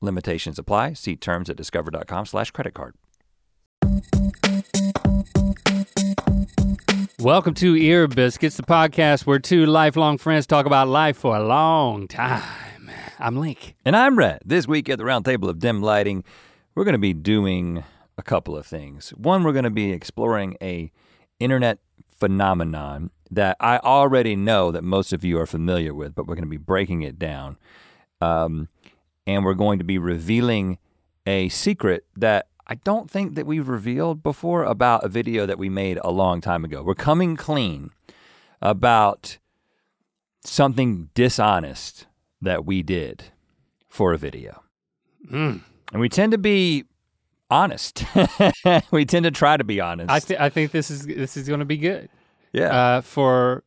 Limitations apply. See terms at discover.com/slash credit card. Welcome to Ear Biscuits, the podcast where two lifelong friends talk about life for a long time. I'm Link. And I'm Rhett. This week at the Roundtable of Dim Lighting, we're going to be doing a couple of things. One, we're going to be exploring a internet phenomenon that I already know that most of you are familiar with, but we're going to be breaking it down. Um, and we're going to be revealing a secret that I don't think that we've revealed before about a video that we made a long time ago. We're coming clean about something dishonest that we did for a video. Mm. And we tend to be honest. we tend to try to be honest. I, th- I think this is this is going to be good yeah. uh, for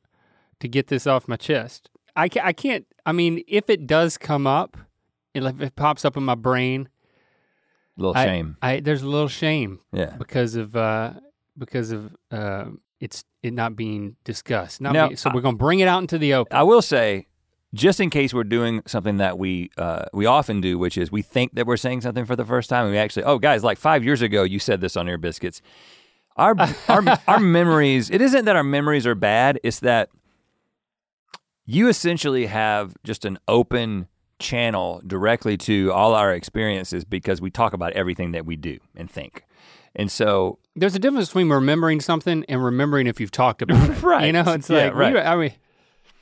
to get this off my chest. I, ca- I can't. I mean, if it does come up, if it pops up in my brain, A little I- shame. I there's a little shame yeah. because of uh, because of uh, it's it not being discussed. Not Now, being- so we're going to bring it out into the open. I will say, just in case we're doing something that we uh, we often do, which is we think that we're saying something for the first time, and we actually, oh guys, like five years ago you said this on Ear Biscuits. Our our our memories. It isn't that our memories are bad. It's that you essentially have just an open channel directly to all our experiences because we talk about everything that we do and think. And so There's a difference between remembering something and remembering if you've talked about it. Right. You know, it's Yeah, like right. we, I mean,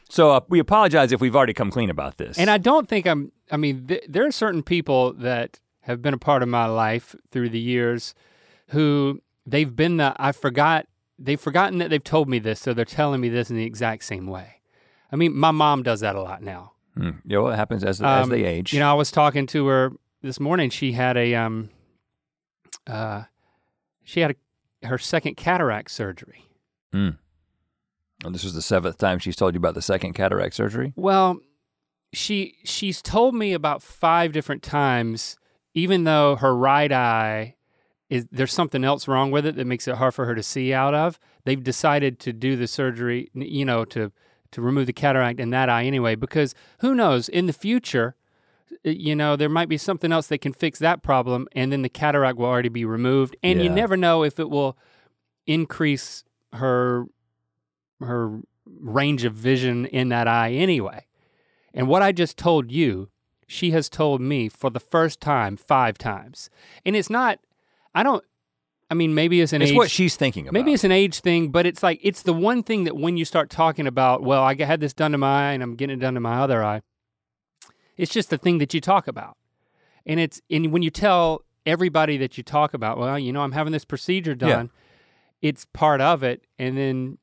so uh, we apologize if we've already come clean about this. and I don't think I'm. I mean, th- there are certain people that have been a part of my life through the years, who they've been the. I forgot. They've forgotten that they've told me this, so they're telling me this in the exact same way. I mean, my mom does that a lot now. Hmm. you know what happens as, as Um, they age. You know, I was talking to her this morning. She had a um, uh, she had a, her second cataract surgery. Mm. And this was the seventh time she's told you about the second cataract surgery. Well, she she's told me about five different times, even though her right eye is there's something else wrong with it that makes it hard for her to see out of. They've decided to do the surgery, you know, to to remove the cataract in that eye anyway, because who knows in the future, you know, there might be something else that can fix that problem, and then the cataract will already be removed, and you never know if it will increase her her range of vision in that eye anyway. And what I just told you, she has told me for the first time five times. And it's not, I don't, I mean, maybe it's an It's age. what she's thinking about. Maybe it's an age thing, but it's like it's the one thing that when you start talking about, well, I had this done to my eye and I'm getting it done to my other eye. It's just the thing that you talk about, and it's and when you tell everybody that you talk about, well, you know, I'm having this procedure Yeah. done. It's part of it, and then,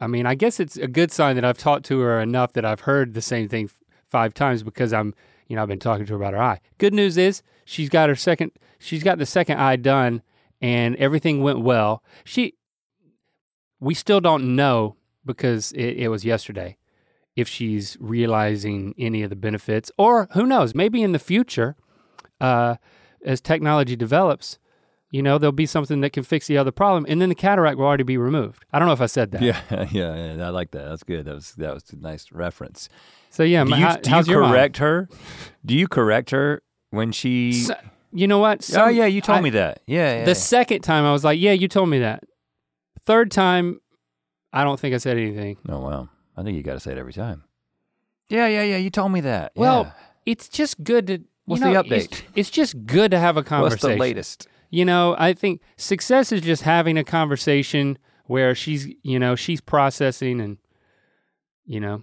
I mean, I guess it's a good sign that I've talked to her enough that I've heard the same thing f- five times because I'm, you know, I've been talking to her about her eye. Good news is she's got her second, she's got the second eye done and everything went well. She, we still don't know because it, it was yesterday if she's realizing any of the benefits, or who knows, maybe in the future, uh, as technology develops, you know, there'll be something that can fix the other problem, and then the cataract will already be removed. I don't know if I said that. Yeah, yeah, yeah, I like that. That's good. That was that was a nice reference. So yeah, do you, how- do you correct her? Do you correct her when she? So- you know what? oh yeah, you told I- me that. Yeah, yeah. The second time I was like, yeah, you told me that. Third time, I don't think I said anything. oh wow, I think you got to say it every time. Yeah, yeah, yeah. You told me that. Well, yeah. it's just good to. What's know, the update? It's, just good to have a conversation. what's the latest? You know, I think success is just having a conversation where she's, you know, she's processing and, you know,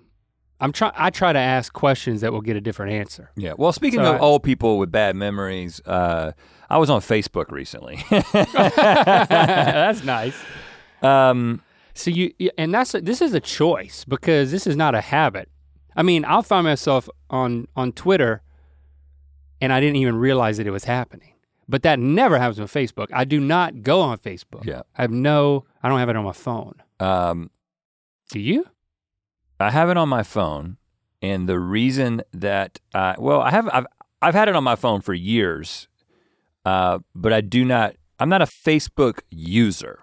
I'm try I try to ask questions that will get a different answer. Yeah. Well, speaking So of I- old people with bad memories, uh, I was on Facebook recently. That's nice. um, So you and that's a, this is a choice because this is not a habit. I mean, I'll find myself on on Twitter, and I didn't even realize that it was happening. But that never happens on Facebook. I do not go on Facebook. Yeah. I have no, I don't have it on my phone. Um, Do you? I have it on my phone, and the reason that I, well, I have I've I've had it on my phone for years, uh, but I do not. I'm not a Facebook user.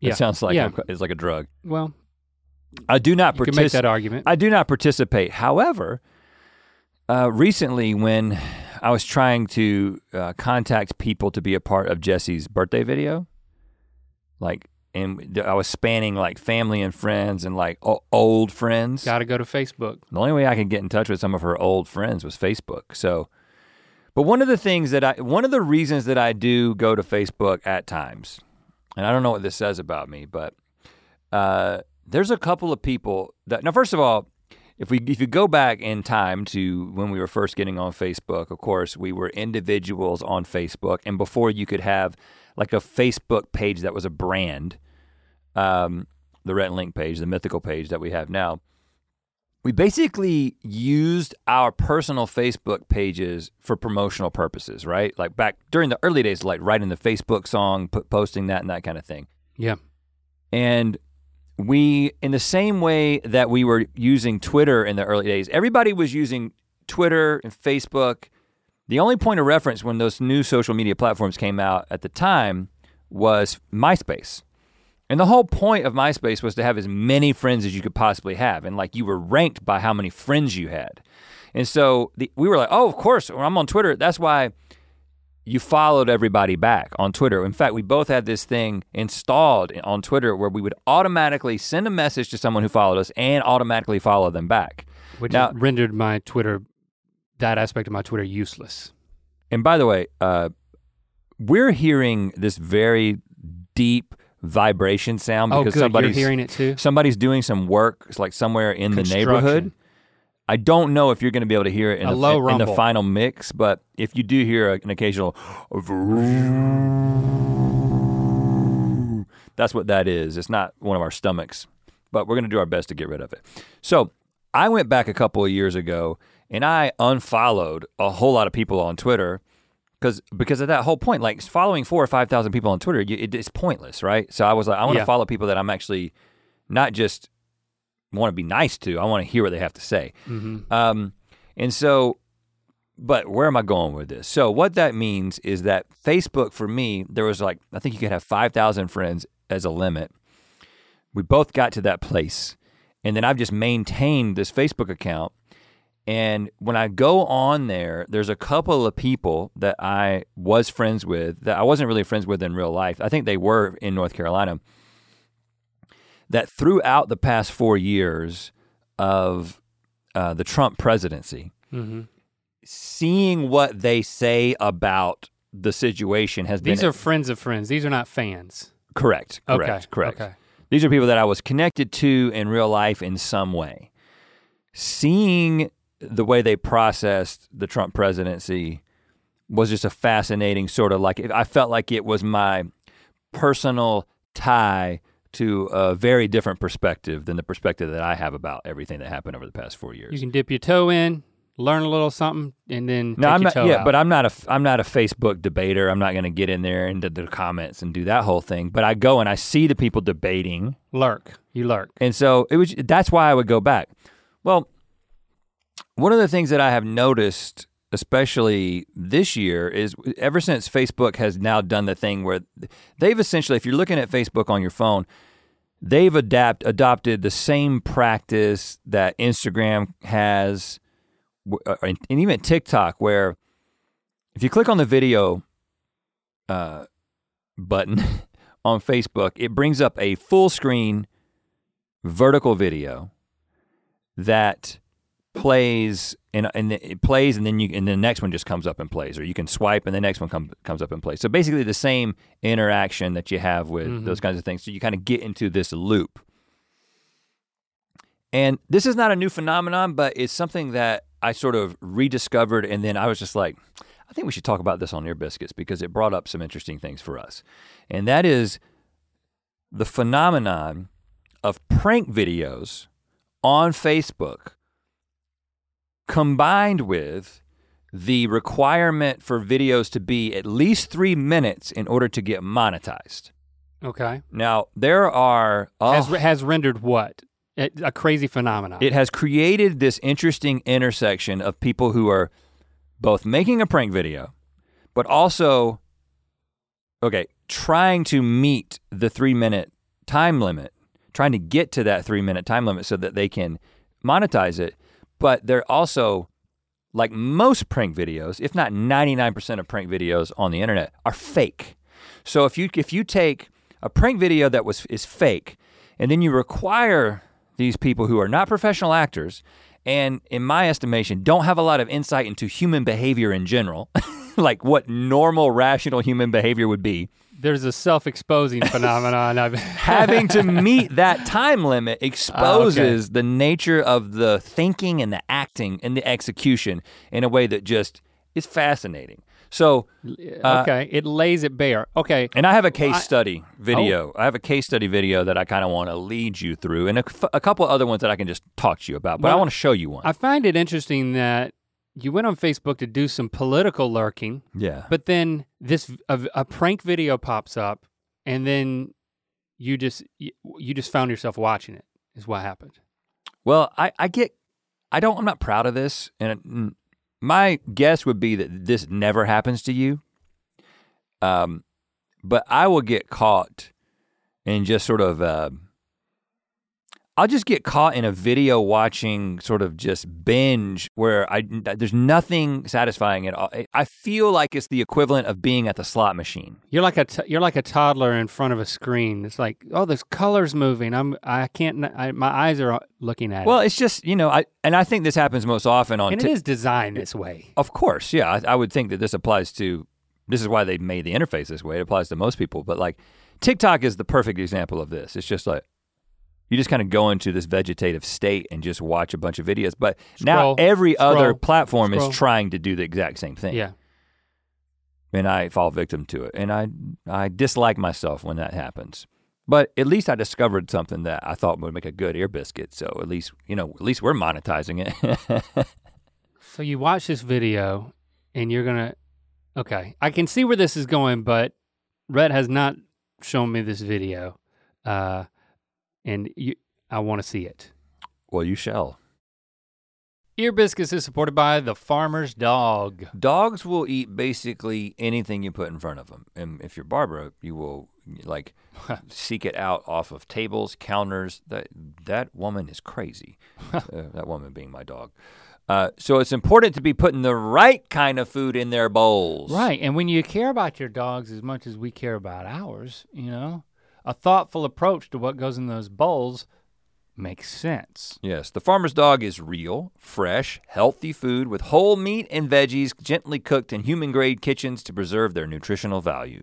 Yeah. It sounds like Yeah. It's like a drug. Well, I do not you can make participate. that argument. I do not participate. However, uh, recently when I was trying to uh, contact people to be a part of Jesse's birthday video, like, and I was spanning like family and friends and like o- old friends. Got to go to Facebook. The only way I could get in touch with some of her old friends was Facebook. So, but one of the things that I, one of the reasons that I do go to Facebook at times, and I don't know what this says about me, but uh, there's a couple of people that, now, first of all, if we if you go back in time to when we were first getting on Facebook, of course, we were individuals on Facebook, and before you could have like a Facebook page that was a brand, um, the and Link page, the mythical page that we have now, we basically used our personal Facebook pages for promotional purposes, right? Like back during the early days, like writing the Facebook song, put, posting that, and that kind of thing. Yeah. And we, in the same way that we were using Twitter in the early days, everybody was using Twitter and Facebook. The only point of reference when those new social media platforms came out at the time was MySpace. And the whole point of MySpace was to have as many friends as you could possibly have. And like you were ranked by how many friends you had. And so the, we were like, oh, of course, I'm on Twitter, that's why you followed everybody back on Twitter. In fact, we both had this thing installed on Twitter where we would automatically send a message to someone who followed us and automatically follow them back. Which Now- rendered my Twitter, that aspect of my Twitter useless. And by the way, uh, we're hearing this very deep vibration sound Oh, because. You're somebody's hearing it too. somebody's doing some work it's like somewhere in the neighborhood. I don't know if you're going to be able to hear it in, A the, in the final mix, but if you do hear an occasional, that's what that is. It's not one of our stomachs, but we're going to do our best to get rid of it. So I went back a couple of years ago and I unfollowed a whole lot of people on Twitter because because of that whole point. Like following four or five thousand people on Twitter, you, it, it's pointless, right? So I was like, I want to Yeah. follow people that I'm actually not just want to be nice to. I want to hear what they have to say. Mhm. Um, and so, but where am I going with this? So what that means is that Facebook for me, there was like I think you could have five thousand friends as a limit. We both got to that place, and then I've just maintained this Facebook account. And when I go on there, there's a couple of people that I was friends with that I wasn't really friends with in real life. I think they were in North Carolina. That throughout the past four years of uh, the Trump presidency, Mhm. seeing what they say about the situation has These been These are friends of friends. These are not fans. correct. Correct. okay. Correct. Okay. These are people that I was connected to in real life in some way. Seeing the way they processed the Trump presidency was just a fascinating sort of like I felt like it was my personal tie to a very different perspective than the perspective that I have about everything that happened over the past four years. You can dip your toe in, learn a little something, and then No, I'm not. Yeah, out. but I'm not a. I'm not a Facebook debater. I'm not going to get in there into the comments and do that whole thing. But I go and I see the people debating, lurk. You lurk. and so it was. That's why I would go back. Well, one of the things that I have noticed, especially this year, is ever since Facebook has now done the thing where they've essentially, if you're looking at Facebook on your phone, they've adapt adopted the same practice that Instagram has, uh, and even TikTok, where if you click on the video uh, button on Facebook, it brings up a full screen vertical video that plays and and it plays and then you and the next one just comes up and plays or you can swipe and the next one come, comes up and plays. So basically the same interaction that you have with Mhm. those kinds of things. So you kind of get into this loop. And this is not a new phenomenon but it's something that i sort of rediscovered and then i was just like i think we should talk about this on ear biscuits because it brought up some interesting things for us. And that is the phenomenon of prank videos on Facebook combined with the requirement for videos to be at least three minutes in order to get monetized. Okay. Now, there are. a Has has rendered what? A, a crazy phenomenon. it has created this interesting intersection of people who are both making a prank video, but also, okay, trying to meet the three minute time limit, trying to get to that three minute time limit so that they can monetize it. But they're also, like most prank videos, if not 99% of prank videos on the internet, are fake. So if you if you take a prank video that was is fake, and then you require these people who are not professional actors, and in my estimation, don't have a lot of insight into human behavior in general, like what normal rational human behavior would be, There's a self-exposing phenomenon. I've having to meet that time limit exposes the nature of the thinking and the acting and the execution in a way that just is fascinating. So, uh, okay, it lays it bare. Okay, and I have a case I- study video. I have a case study video that I kind of want to lead you through, and a couple other ones that I can just talk to you about. But I want to show you one. I find it interesting that you went on Facebook to do some political lurking, yeah. but then this a, a prank video pops up, and then you just you, you just found yourself watching it. Is what happened. Well, I, I get, I don't, I'm not proud of this. And my guess would be that this never happens to you. Um, but I will get caught in just sort of, uh, I'll just get caught in a video watching sort of just binge where I, there's nothing satisfying at all. I- feel like it's the equivalent of being at the slot machine. You're like a t- you're like a toddler in front of a screen. It's like oh, there's colors moving. I'm I can't. I, my eyes are looking at Well, it. it's just, you know, I, and I think this happens most often on and it is designed this way. Of course, yeah. I, I would think that this applies to. This is why they made the interface this way. It applies to most people, but like TikTok is the perfect example of this. It's just like you just kind of go into this vegetative state and just watch a bunch of videos. But now Scroll, every other platform scroll. is trying to do the exact same thing. Yeah. and I fall victim to it, and I I dislike myself when that happens. But at least I discovered something that I thought would make a good ear biscuit. So at least you know, at least we're monetizing it. So you watch this video, and you're gonna. Okay, I can see where this is going, but Rhett has not shown me this video, uh, and you, I want to see it. well, you shall. Ear Biscuits is supported by the Farmer's Dog. Dogs will eat basically anything you put in front of them. And if you're Barbara, you will like seek it out off of tables, counters. That that woman is crazy. uh, that woman being my dog. Uh, so it's important to be putting the right kind of food in their bowls. Right, and when you care about your dogs as much as we care about ours, you know, a thoughtful approach to what goes in those bowls makes sense. Yes, the farmer's dog is real, fresh, healthy food with whole meat and veggies gently cooked in human grade kitchens to preserve their nutritional value.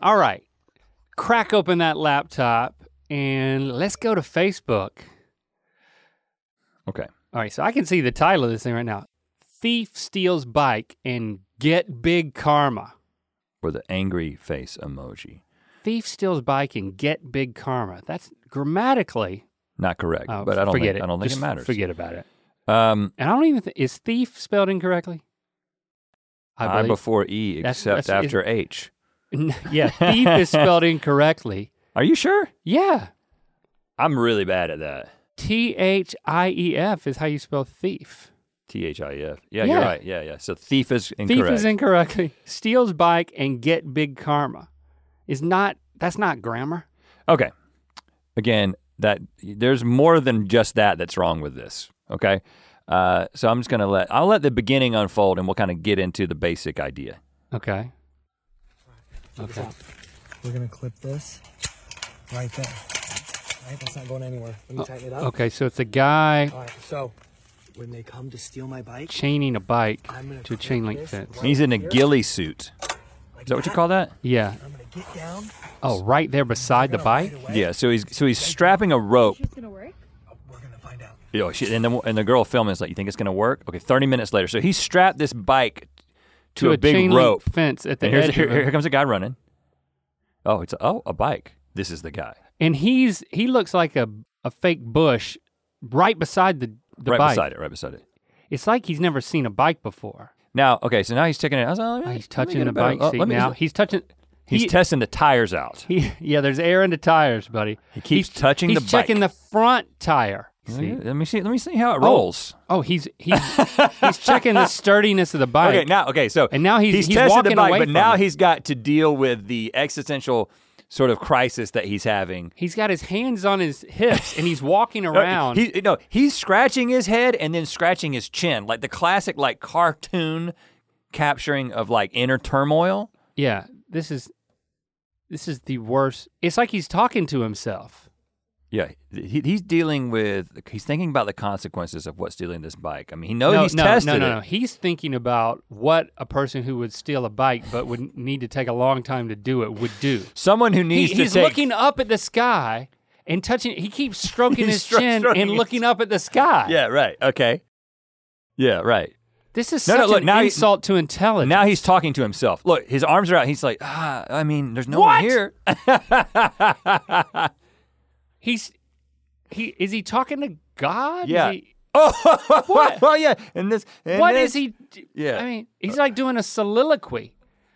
All right, crack open that laptop and let's go to Facebook. Okay. All right, so I can see the title of this thing right now Thief Steals Bike and Get Big Karma. Or the angry face emoji. Thief steals bike and get big karma. That's grammatically. Not correct, Oh, but I don't forget think, it. I don't think Just it matters. Forget about it. Um, And I don't even think is thief spelled incorrectly. I, believe- before E That's- except that's- after H. yeah, thief is spelled incorrectly. Are you sure? Yeah, I'm really bad at that. T H I E F is how you spell thief. T H I E F. Yeah, Yeah. you're right. Yeah, yeah. So thief is incorrect. Thief is incorrectly. Steals bike and get big karma. Is not. That's not grammar. Okay. Again, that there's more than just that that's wrong with this. Okay. Uh, so I'm just gonna let I'll let the beginning unfold and we'll kind of get into the basic idea. Okay. Check this Okay. out. We're gonna clip this right there. Right, that's not going anywhere. Let me oh, tighten it up. Okay. So it's a guy. All right, so when they come to steal my bike, chaining a bike I'm gonna a chain link fence. right He's in a here, ghillie suit. like Is that what you call that? Yeah. I'm gonna get down. Oh, right there beside the bike. Yeah. So he's so he's strapping a rope. It's gonna work. Oh, we're gonna find out. Oh, shit. And the and the girl filming is like, "You think it's gonna work?" Okay. Thirty minutes later, so he strapped this bike to, a, big chain rope. fence at the And edge. here, here comes a guy running. Oh, it's a, oh a bike. This is the guy and he's he looks like a a fake bush right beside the the right bike. beside it. Right beside it. It's like he's never seen a bike before. Now, okay, so now he's taking it. I was like, Oh, oh he's touching the a bike oh, seat me- now. He's touching. He's he, testing the tires out. he, yeah, there's air in the tires, buddy. He keeps he's, touching he's the checking the front tire. Oh, See? Let me see. Let me see how it oh. rolls. Oh, he's he's he's checking the sturdiness of the bike. Okay, now okay, so And now he's- he's tested walking the bike, away but now it. he's got to deal with the existential sort of crisis that he's having. He's got his hands on his hips and he's walking around. He, no, he's scratching his head and then scratching his chin, like the classic like cartoon capturing of like inner turmoil. yeah, this is this is the worst. It's like he's talking to himself. Yeah, he, he's dealing with. He's thinking about the consequences of what stealing this bike. I mean, he knows no, he's no, tested no, no, it. no. He's thinking about what a person who would steal a bike but would need to take a long time to do it would do. Someone who He, needs to he's take. looking up at the sky and touching. He keeps stroking his stro- chin and his looking up at the sky. Yeah, right. Okay. Yeah, right. This is No, such no, look, an now he- insult to intelligence. Now he's talking to himself. Look, his arms are out. He's like, ah, I mean, there's no What? one here. he's he is he talking to God? Yeah. he- oh, What? oh, yeah. And this. And what this. is he? Yeah. I mean, he's like doing a soliloquy.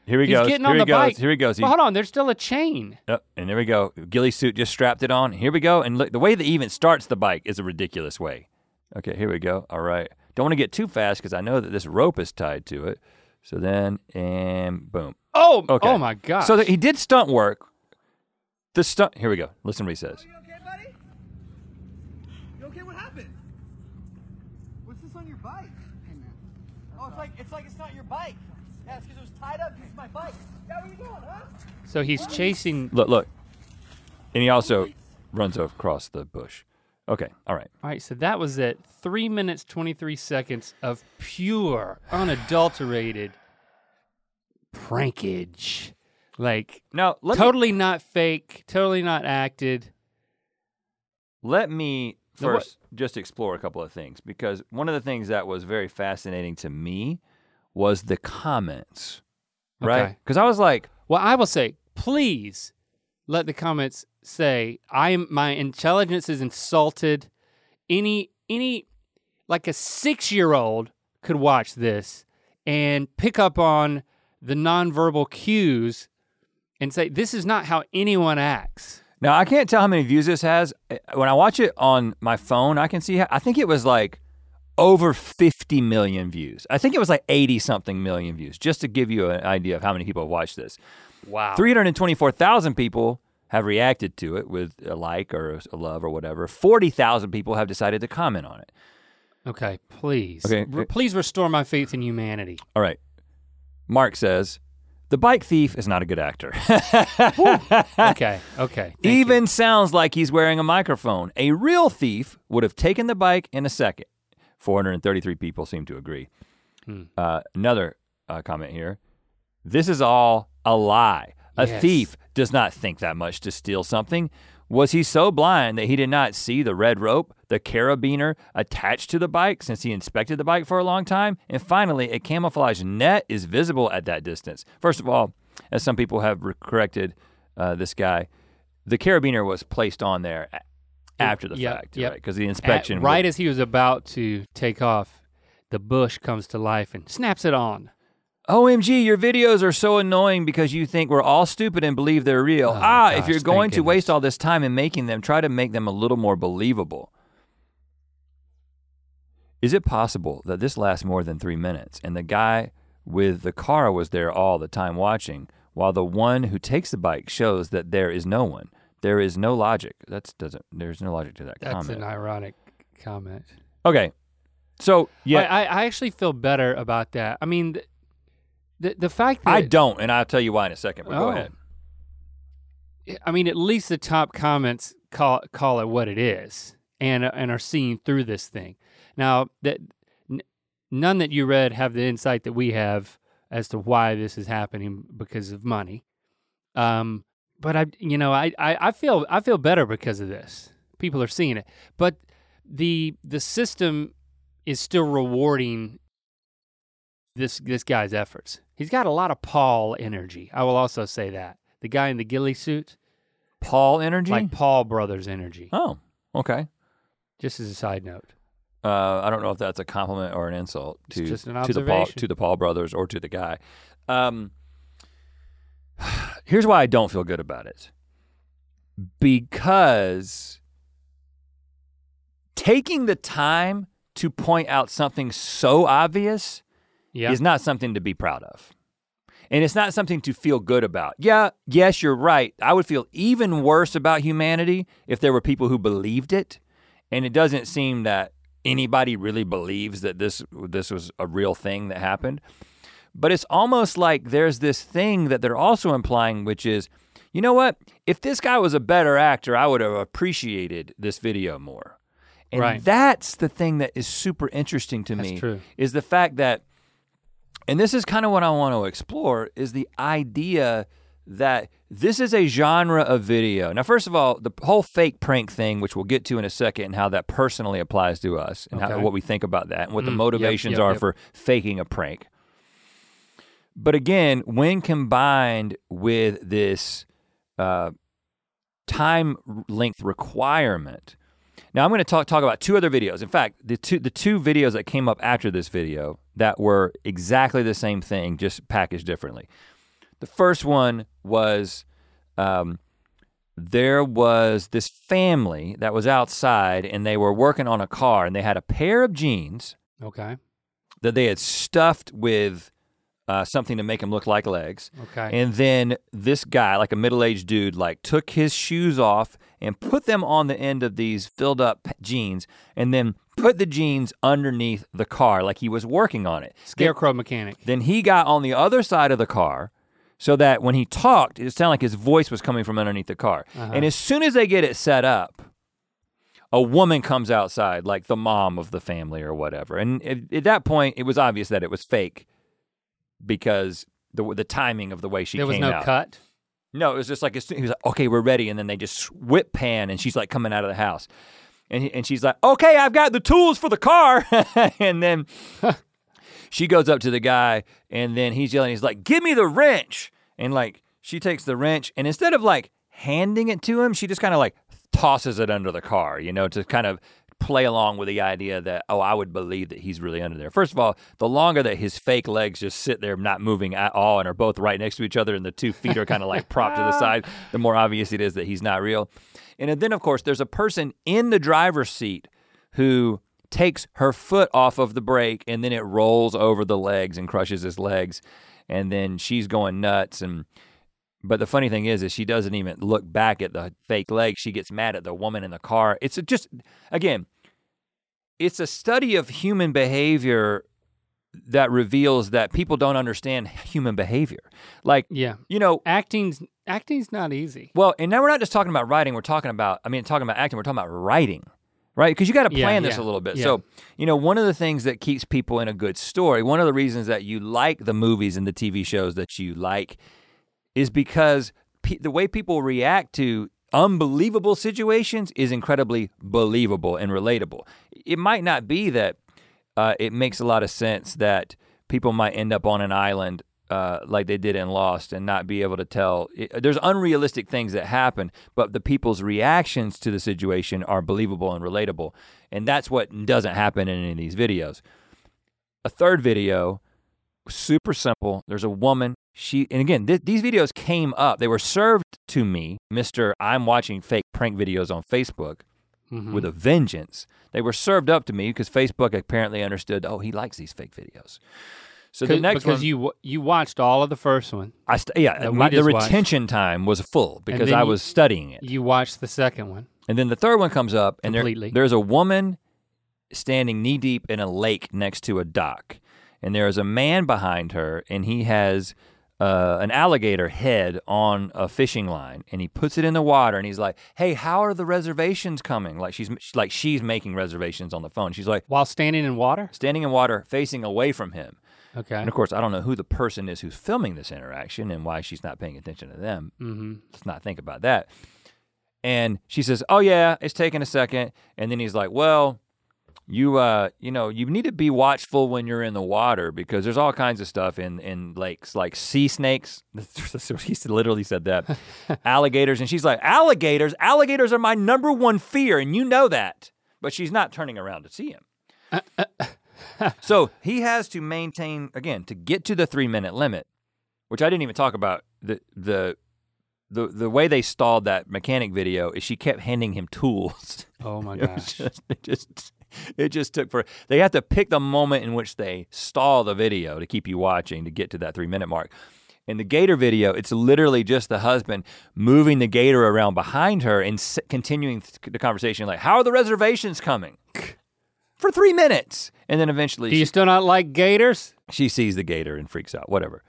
Here he He's goes. getting here on he the goes. bike. Here he goes. He, Well, hold on, there's still a chain. oh, and there we go. Ghillie suit just strapped it on. Here we go. And look, the way that he even starts the bike is a ridiculous way. Okay, here we go. All right. Don't want to get too fast because I know that this rope is tied to it. So then, and boom. Oh, Okay. oh my God. So that he did stunt work. The stunt. Here we go. Listen to what he says. You okay, buddy? You okay? What happened? What's this on your bike? Oh, it's like it's like it's not your bike. Yeah, it's because it was tied up. It's my bike. Yeah, what are you doing, huh? so he's chasing. Look, look. And he also runs across the bush. Okay, all right. All right, so that was it. Three minutes, 23 seconds of pure, unadulterated prankage. Like, Now, let me, totally not fake, totally not acted. let me First just explore a couple of things because one of the things that was very fascinating to me was the comments, right? Okay. Because I was like, Well, I will say, please let the comments say, I am my intelligence is insulted. Any any like a six year old could watch this and pick up on the nonverbal cues and say, This is not how anyone acts. Now I can't tell how many views this has. Uh, When I watch it on my phone, I can see, how, I think it was like over 50 million views. I think it was like 80 something million views, just to give you an idea of how many people have watched this. Wow. 324,000 people have reacted to it with a like or a love or whatever. 40,000 people have decided to comment on it. Okay, please. Okay, Re- please restore my faith in humanity. All right. Mark says, the bike thief is not a good actor. Okay, okay. thank you. Even sounds like he's wearing a microphone. A real thief would have taken the bike in a second. 433 people seem to agree. Hmm. Uh, another uh, comment here. This is all a lie. A Yes. thief does not think that much to steal something. Was he so blind that he did not see the red rope, the carabiner attached to the bike since he inspected the bike for a long time? And finally, a camouflage net is visible at that distance. First of all, as some people have corrected uh, this guy, the carabiner was placed on there after the Yep, fact, yep. right? Because the At- inspection. right as he was about to take off, the bush comes to life and snaps it on. OMG, your videos are so annoying because you think we're all stupid and believe they're real. Oh, ah, if you're going to waste all this time in making them, try to make them a little more believable. Is it possible that this lasts more than three minutes and the guy with the car was there all the time watching, while the one who takes the bike shows that there is no one? There is no logic. That's doesn't. There's no logic to that That's comment. That's an ironic comment. okay, so yeah, I, I I actually feel better about that. I mean, the the, the fact that I don't, and I'll tell you why in a second. But go Oh. ahead. I mean, at least the top comments call call it what it is, and and are seeing through this thing. Now that n- none that you read have the insight that we have as to why this is happening because of money. Um, but I, you know, I, I, I feel I feel better because of this. People are seeing it, but the the system is still rewarding this this guy's efforts. He's got a lot of Paul energy. I will also say that the guy in the ghillie suit, Paul Energy. like Paul Brothers energy. oh, okay. Just as a side note. Uh, I don't know if that's a compliment or an insult to an to the Paul to the Paul brothers or to the guy. Um, here's why I don't feel good about it. Because taking the time to point out something so obvious Yeah. is not something to be proud of. And it's not something to feel good about. Yeah, yes, you're right. I would feel even worse about humanity if there were people who believed it. And it doesn't seem that anybody really believes that this this was a real thing that happened. But it's almost like there's this thing that they're also implying, which is, you know what? If this guy was a better actor, I would have appreciated this video more. And Right. that's the thing that is super interesting to That's me true. is the fact that and this is kind of what I want to explore is the idea that this is a genre of video. Now, first of all, the whole fake prank thing, which we'll get to in a second, and how that personally applies to us, and how, what we think about that, and what the Mm, yep, motivations yep, are yep. for faking a prank. But again, when combined with this uh, time length requirement, now I'm going to talk talk about two other videos. In fact, the two the two videos that came up after this video that were exactly the same thing, just packaged differently. The first one was um, there was this family that was outside and they were working on a car and they had a pair of jeans Okay. that they had stuffed with uh, something to make them look like legs. Okay. And then this guy, like a middle-aged dude, like took his shoes off and put them on the end of these filled up jeans and then put the jeans underneath the car like he was working on it. Then- Scarecrow mechanic. Then he got on the other side of the car so that when he talked, it sounded like his voice was coming from underneath the car. Uh-huh. And as soon as they get it set up, a woman comes outside, like the mom of the family or whatever. And at, at that point, it was obvious that it was fake because the the timing of the way she came out. there was no out. cut. No, it was just like as soon- he was like, "Okay, we're ready," and then they just whip pan, and she's like coming out of the house, and he, and she's like, "Okay, I've got the tools for the car," and then she goes up to the guy, and then he's yelling, he's like, "Give me the wrench!" and like she takes the wrench, and instead of like handing it to him, she just kind of like tosses it under the car, you know, to kind of play along with the idea that oh I would believe that he's really under there. First of all, the longer that his fake legs just sit there not moving at all and are both right next to each other and the two feet are kind of like propped to the side, the more obvious it is that he's not real. And then of course there's a person in the driver's seat who takes her foot off of the brake and then it rolls over the legs and crushes his legs and then she's going nuts and but the funny thing is, is she doesn't even look back at the fake leg. She gets mad at the woman in the car. It's a just again, it's a study of human behavior that reveals that people don't understand human behavior. Like, Yeah. you know, Acting's acting's not easy. well, and now we're not just talking about writing. We're talking about, I mean, talking about acting. We're talking about writing, right? Because you got to Yeah, plan this yeah, a little bit. yeah. So, you know, one of the things that keeps people in a good story, one of the reasons that you like the movies and the TV shows that you like, is because pe- the way people react to unbelievable situations is incredibly believable and relatable. It might not be that uh, it makes a lot of sense that people might end up on an island uh, like they did in Lost and not be able to tell. It, there's unrealistic things that happen, but the people's reactions to the situation are believable and relatable. And that's what doesn't happen in any of these videos. A third video, super simple. There's a woman. She and again, th- these videos came up. They were served to me, Mister. I'm watching fake prank videos on Facebook Mhm. with a vengeance. They were served up to me because Facebook apparently understood. Oh, he likes these fake videos. So the next because one, you you watched all of the first one. I st- yeah, my, the just watched. retention time was full because I you- was studying it. You watched the second one. And then the third one comes up, and there, there's a woman standing knee deep in a lake next to a dock, and there is a man behind her, and he has uh, an alligator head on a fishing line, and he puts it in the water, and he's like, "Hey, how are the reservations coming?" Like she's like she's making reservations on the phone. She's like While standing in water? standing in water, facing away from him. Okay. And of course, I don't know who the person is who's filming this interaction and why she's not paying attention to them. Mm-hmm. Let's not think about that. And she says, "Oh yeah, it's taking a second. And then he's like, "Well, you uh, you know, you need to be watchful when you're in the water because there's all kinds of stuff in in lakes, like sea snakes." he literally said that. alligators, and she's like, "Alligators? Alligators are my number one fear, and you know that." But she's not turning around to see him. so he has to maintain again to get to the three minute limit, which I didn't even talk about. The the the the way they stalled that mechanic video is she kept handing him tools. Oh my gosh. just, just it just took for they have to pick the moment in which they stall the video to keep you watching to get to that three minute mark. In the gator video, it's literally just the husband moving the gator around behind her and s- continuing th- the conversation like, "How are the reservations coming?" For three minutes, and then eventually Do you she- still not like gators? she sees the gator and freaks out, whatever.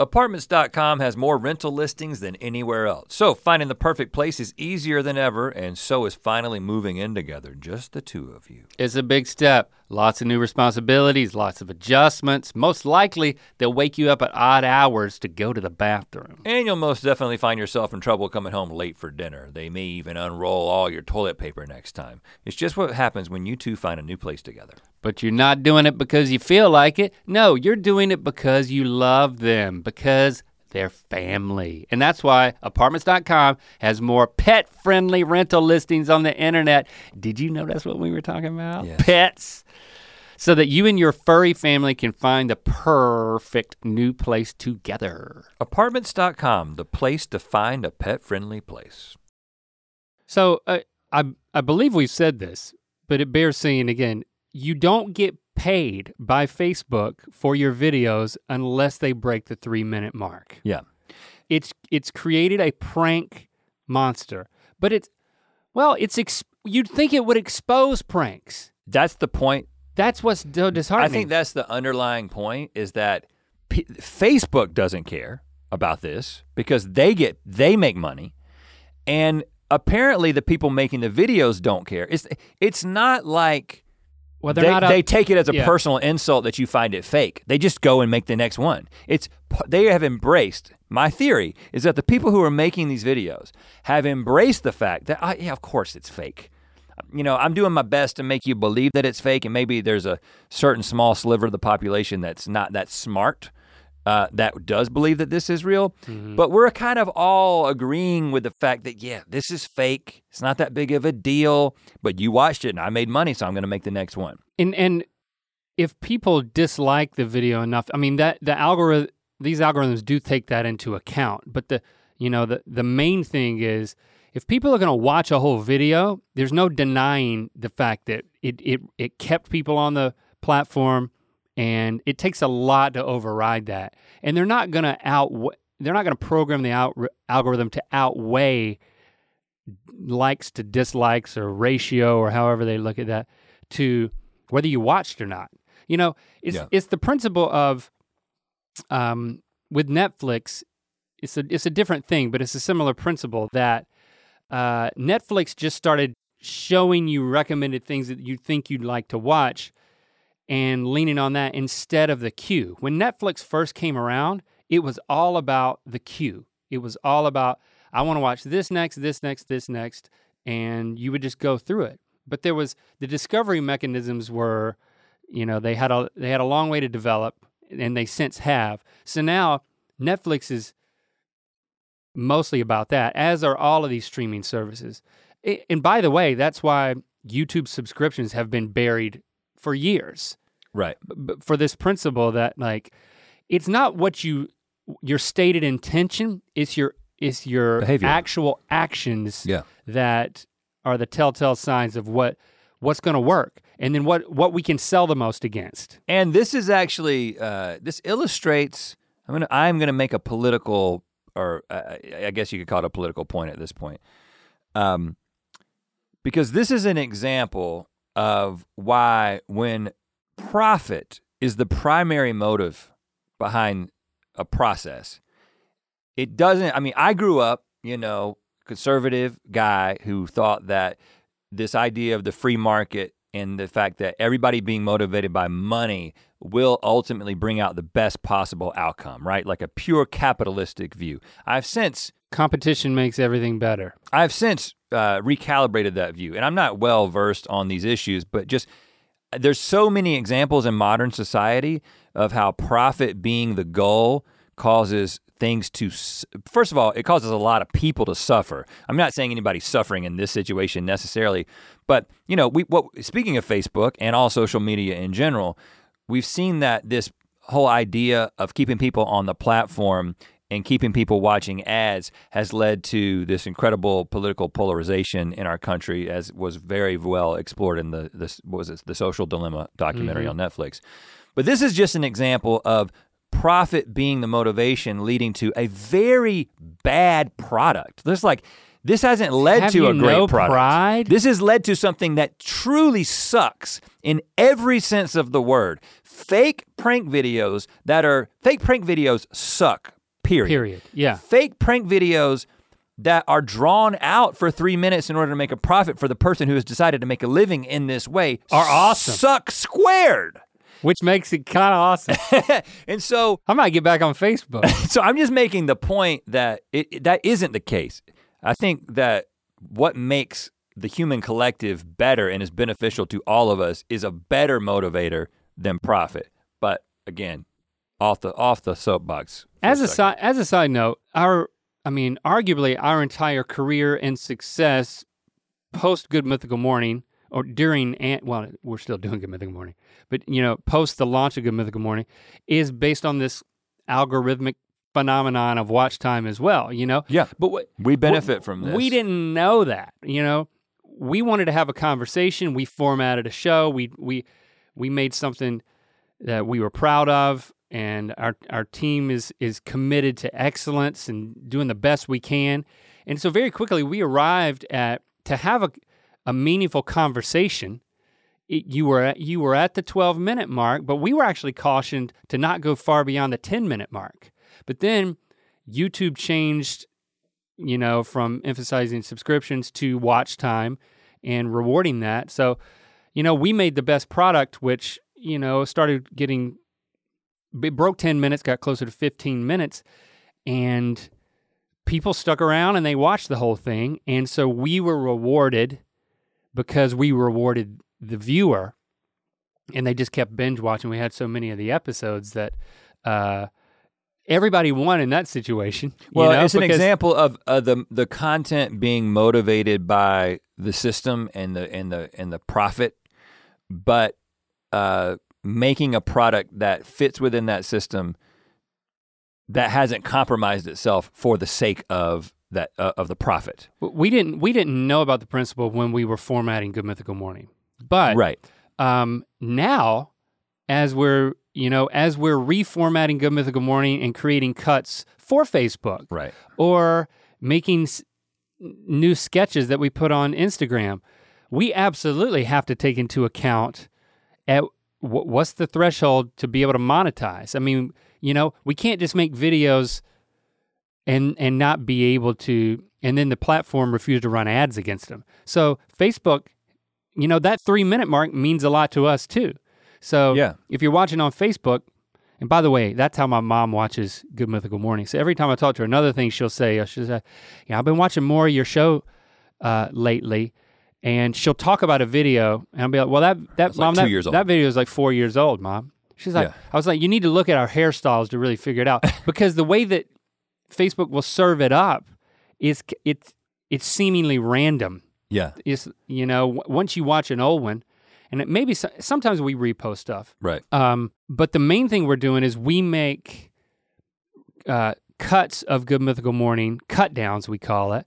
Apartments.com has more rental listings than anywhere else. So finding the perfect place is easier than ever, and so is finally moving in together, just the two of you. It's a big step. Lots of new responsibilities, lots of adjustments. Most likely, they'll wake you up at odd hours to go to the bathroom. And you'll most definitely find yourself in trouble coming home late for dinner. They may even unroll all your toilet paper next time. It's just what happens when you two find a new place together. But you're not doing it because you feel like it. No, you're doing it because you love them, because they're family. And that's why apartments.com has more pet friendly rental listings on the internet. Did you know that's what we were talking about? Yes. Pets. So that you and your furry family can find the perfect new place together. Apartments.com, the place to find a pet friendly place. So uh, I I believe we've said this, but it bears saying again. You don't get paid by Facebook for your videos unless they break the three minute mark. Yeah. It's it's created a prank monster, but it's well, it's ex- you'd think it would expose pranks. That's the point That's what's so disheartening. I think that's the underlying point is that P- Facebook doesn't care about this because they get they make money, and apparently the people making the videos don't care. It's it's not like well, they're they, not. a- they take it as a yeah. personal insult that you find it fake. They just go and make the next one. It's they have embraced. My theory is that the people who are making these videos have embraced the fact that I, yeah, of course it's fake. You know, I'm doing my best to make you believe that it's fake, and maybe there's a certain small sliver of the population that's not that smart. Uh, that does believe that this is real, Mm-hmm. but we're kind of all agreeing with the fact that yeah, this is fake. It's not that big of a deal. But you watched it, and I made money, so I'm going to make the next one. and and if people dislike the video enough, I mean that the algorithm these algorithms do take that into account. But the you know the the main thing is if people are going to watch a whole video, there's no denying the fact that it it it kept people on the platform, and it takes a lot to override that. And they're not going to out they're not going to program the out, algorithm to outweigh likes to dislikes or ratio or however they look at that to whether you watched or not. You know, it's Yeah. it's the principle of um, with Netflix. It's a it's a different thing, but it's a similar principle that uh, Netflix just started showing you recommended things that you think you'd like to watch and leaning on that instead of the queue. When Netflix first came around, it was all about the queue. It was all about I want to watch this next, this next, this next, and you would just go through it. But there was the discovery mechanisms were, you know, they had a they had a long way to develop, and they since have. So now Netflix is mostly about that, as are all of these streaming services. And by the way, that's why YouTube subscriptions have been buried for years Right. b- b- for this principle that like it's not what you your stated intention it's your it's your Behavior. actual actions Yeah. that are the telltale signs of what what's going to work and then what what we can sell the most against And this is actually uh, this illustrates. I'm gonna I'm gonna make a political, or uh, I guess you could call it a political point at this point, um, because this is an example of why when profit is the primary motive behind a process. It doesn't, I mean, I grew up, you know, conservative guy who thought that this idea of the free market and the fact that everybody being motivated by money will ultimately bring out the best possible outcome, right? Like a pure capitalistic view. I've since Competition makes everything better. I've since uh, recalibrated that view, and I'm not well versed on these issues, but just there's so many examples in modern society of how profit being the goal causes things to first of all it causes a lot of people to suffer i'm not saying anybody's suffering in this situation necessarily but you know we what speaking of facebook and all social media in general we've seen that this whole idea of keeping people on the platform and keeping people watching ads has led to this incredible political polarization in our country, as was very well explored in the this was it, the Social Dilemma documentary mm-hmm. on Netflix. But this is just an example of profit being the motivation leading to a very bad product. There's like this hasn't led Have to a great no product. pride? This has led to something that truly sucks in every sense of the word. Fake prank videos that are fake prank videos suck. Period. Period. Yeah. Fake prank videos that are drawn out for three minutes in order to make a profit for the person who has decided to make a living in this way Are awesome. Suck squared. Which makes it kind of awesome. And so I might get back on Facebook. so I'm just making the point that it, that isn't the case. I think that what makes the human collective better and is beneficial to all of us is a better motivator than profit. But again, off the off the soapbox. As a second. side as a side note, our I mean, arguably our entire career and success post Good Mythical Morning or during and well, we're still doing Good Mythical Morning, but you know, post the launch of Good Mythical Morning is based on this algorithmic phenomenon of watch time as well. You know, Yeah. but what we benefit from this. we didn't know that. You know, we wanted to have a conversation. We formatted a show. We we we made something that we were proud of, and our our team is is committed to excellence and doing the best we can. And so very quickly we arrived at to have a a meaningful conversation. It, you were at, you were at the 12 minute mark, but we were actually cautioned to not go far beyond the 10 minute mark. But then YouTube changed you know, from emphasizing subscriptions to watch time and rewarding that. So, you know, we made the best product, which, you know, started getting, it broke 10 minutes, got closer to 15 minutes, and people stuck around and they watched the whole thing. And so we were rewarded because we rewarded the viewer and they just kept binge watching. We had so many of the episodes that, uh, Everybody won in that situation. you Well, know, it's an example of uh, the the content being motivated by the system and the and the and the profit, but uh, making a product that fits within that system that hasn't compromised itself for the sake of that uh, of the profit. we didn't we didn't know about the principle when we were formatting Good Mythical Morning, but right. um, now as we're you know as we're reformatting Good Mythical Morning and creating cuts for Facebook Right. or making s- new sketches that we put on Instagram, we absolutely have to take into account at wh- what's the threshold to be able to monetize. I mean, you know, we can't just make videos and and not be able to and then the platform refused to run ads against them. So Facebook, you know, that 3 minute mark means a lot to us too. So Yeah. if you're watching on Facebook, and by the way, that's how my mom watches Good Mythical Morning. So every time I talk to her, another thing she'll say, she'll say, "Yeah, I've been watching more of your show uh, lately," and she'll talk about a video, and I'll be like, "Well, that that That's like mom, two that, years old. that video is like four years old, mom." She's like, Yeah. "I was like, you need to look at our hairstyles to really figure it out because the way that Facebook will serve it up is it's it's seemingly random." Yeah. Is you know w- once you watch an old one, and it maybe so- sometimes we repost stuff. Right. Um, but the main thing we're doing is we make uh, cuts of Good Mythical Morning, cut downs, we call it,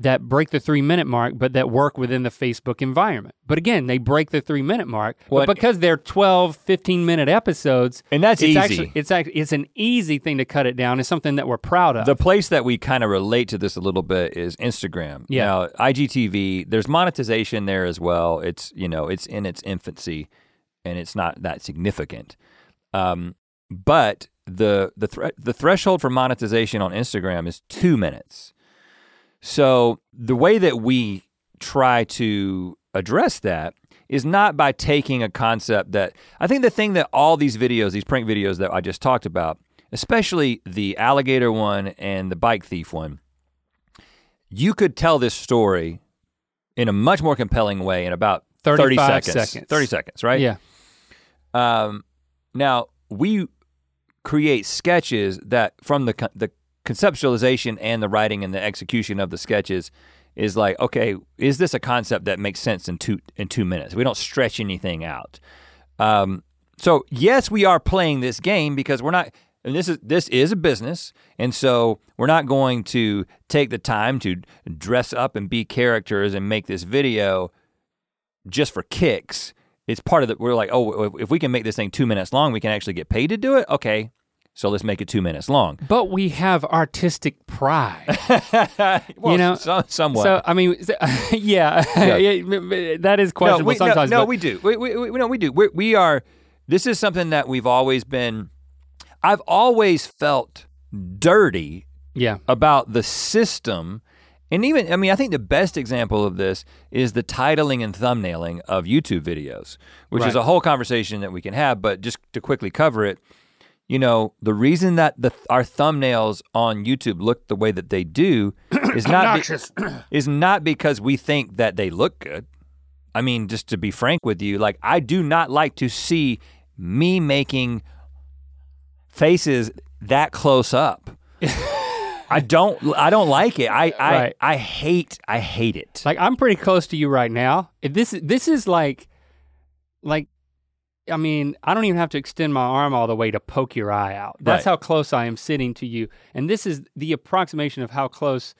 that break the three minute mark, but that work within the Facebook environment. But again, they break the three minute mark. Well, but because they're 12, 15 minute episodes, And that's it's easy. Actually, it's actually it's an easy thing to cut it down. It's something that we're proud of. The place that we kind of relate to this a little bit is Instagram. Yeah. Now, IGTV, there's monetization there as well. It's, you know, it's in its infancy and it's not that significant. Um, but the the thre- the threshold for monetization on Instagram is two minutes. So the way that we try to address that is not by taking a concept that I think the thing that all these videos, these prank videos that I just talked about, especially the alligator one and the bike thief one, you could tell this story in a much more compelling way in about 30 seconds. seconds. 30 seconds, right? Yeah. Um, now we create sketches that from the the conceptualization and the writing and the execution of the sketches is like, okay, is this a concept that makes sense in two in two minutes? We don't stretch anything out. Um, so yes, we are playing this game because we're not. And this is this is a business, and so we're not going to take the time to dress up and be characters and make this video just for kicks. It's part of the. We're like, oh, if- if we can make this thing two minutes long, we can actually get paid to do it. Okay, so let's make it two minutes long. But we have artistic pride. Well, know, so, somewhat. So I mean, yeah, Yeah. yeah, that is questionable no, we, sometimes. No, but we do. We, we, we, no, we do. we we are. This is something that we've always been. I've always felt dirty yeah, about the system. And even, I mean, I think the best example of this is the titling and thumbnailing of YouTube videos, which is a whole conversation that we can have. But just to quickly cover it, you know, the reason that the our thumbnails on YouTube look the way that they do is not be- is not because we think that they look good. I mean, just to be frank with you, like I do not like to see me making faces that close up. I don't I don't like it. I I, Right. I hate I hate it. like I'm pretty close to you right now. This this is like, like, I mean, I don't even have to extend my arm all the way to poke your eye out. That's Right. how close I am sitting to you, and this is the approximation of how close,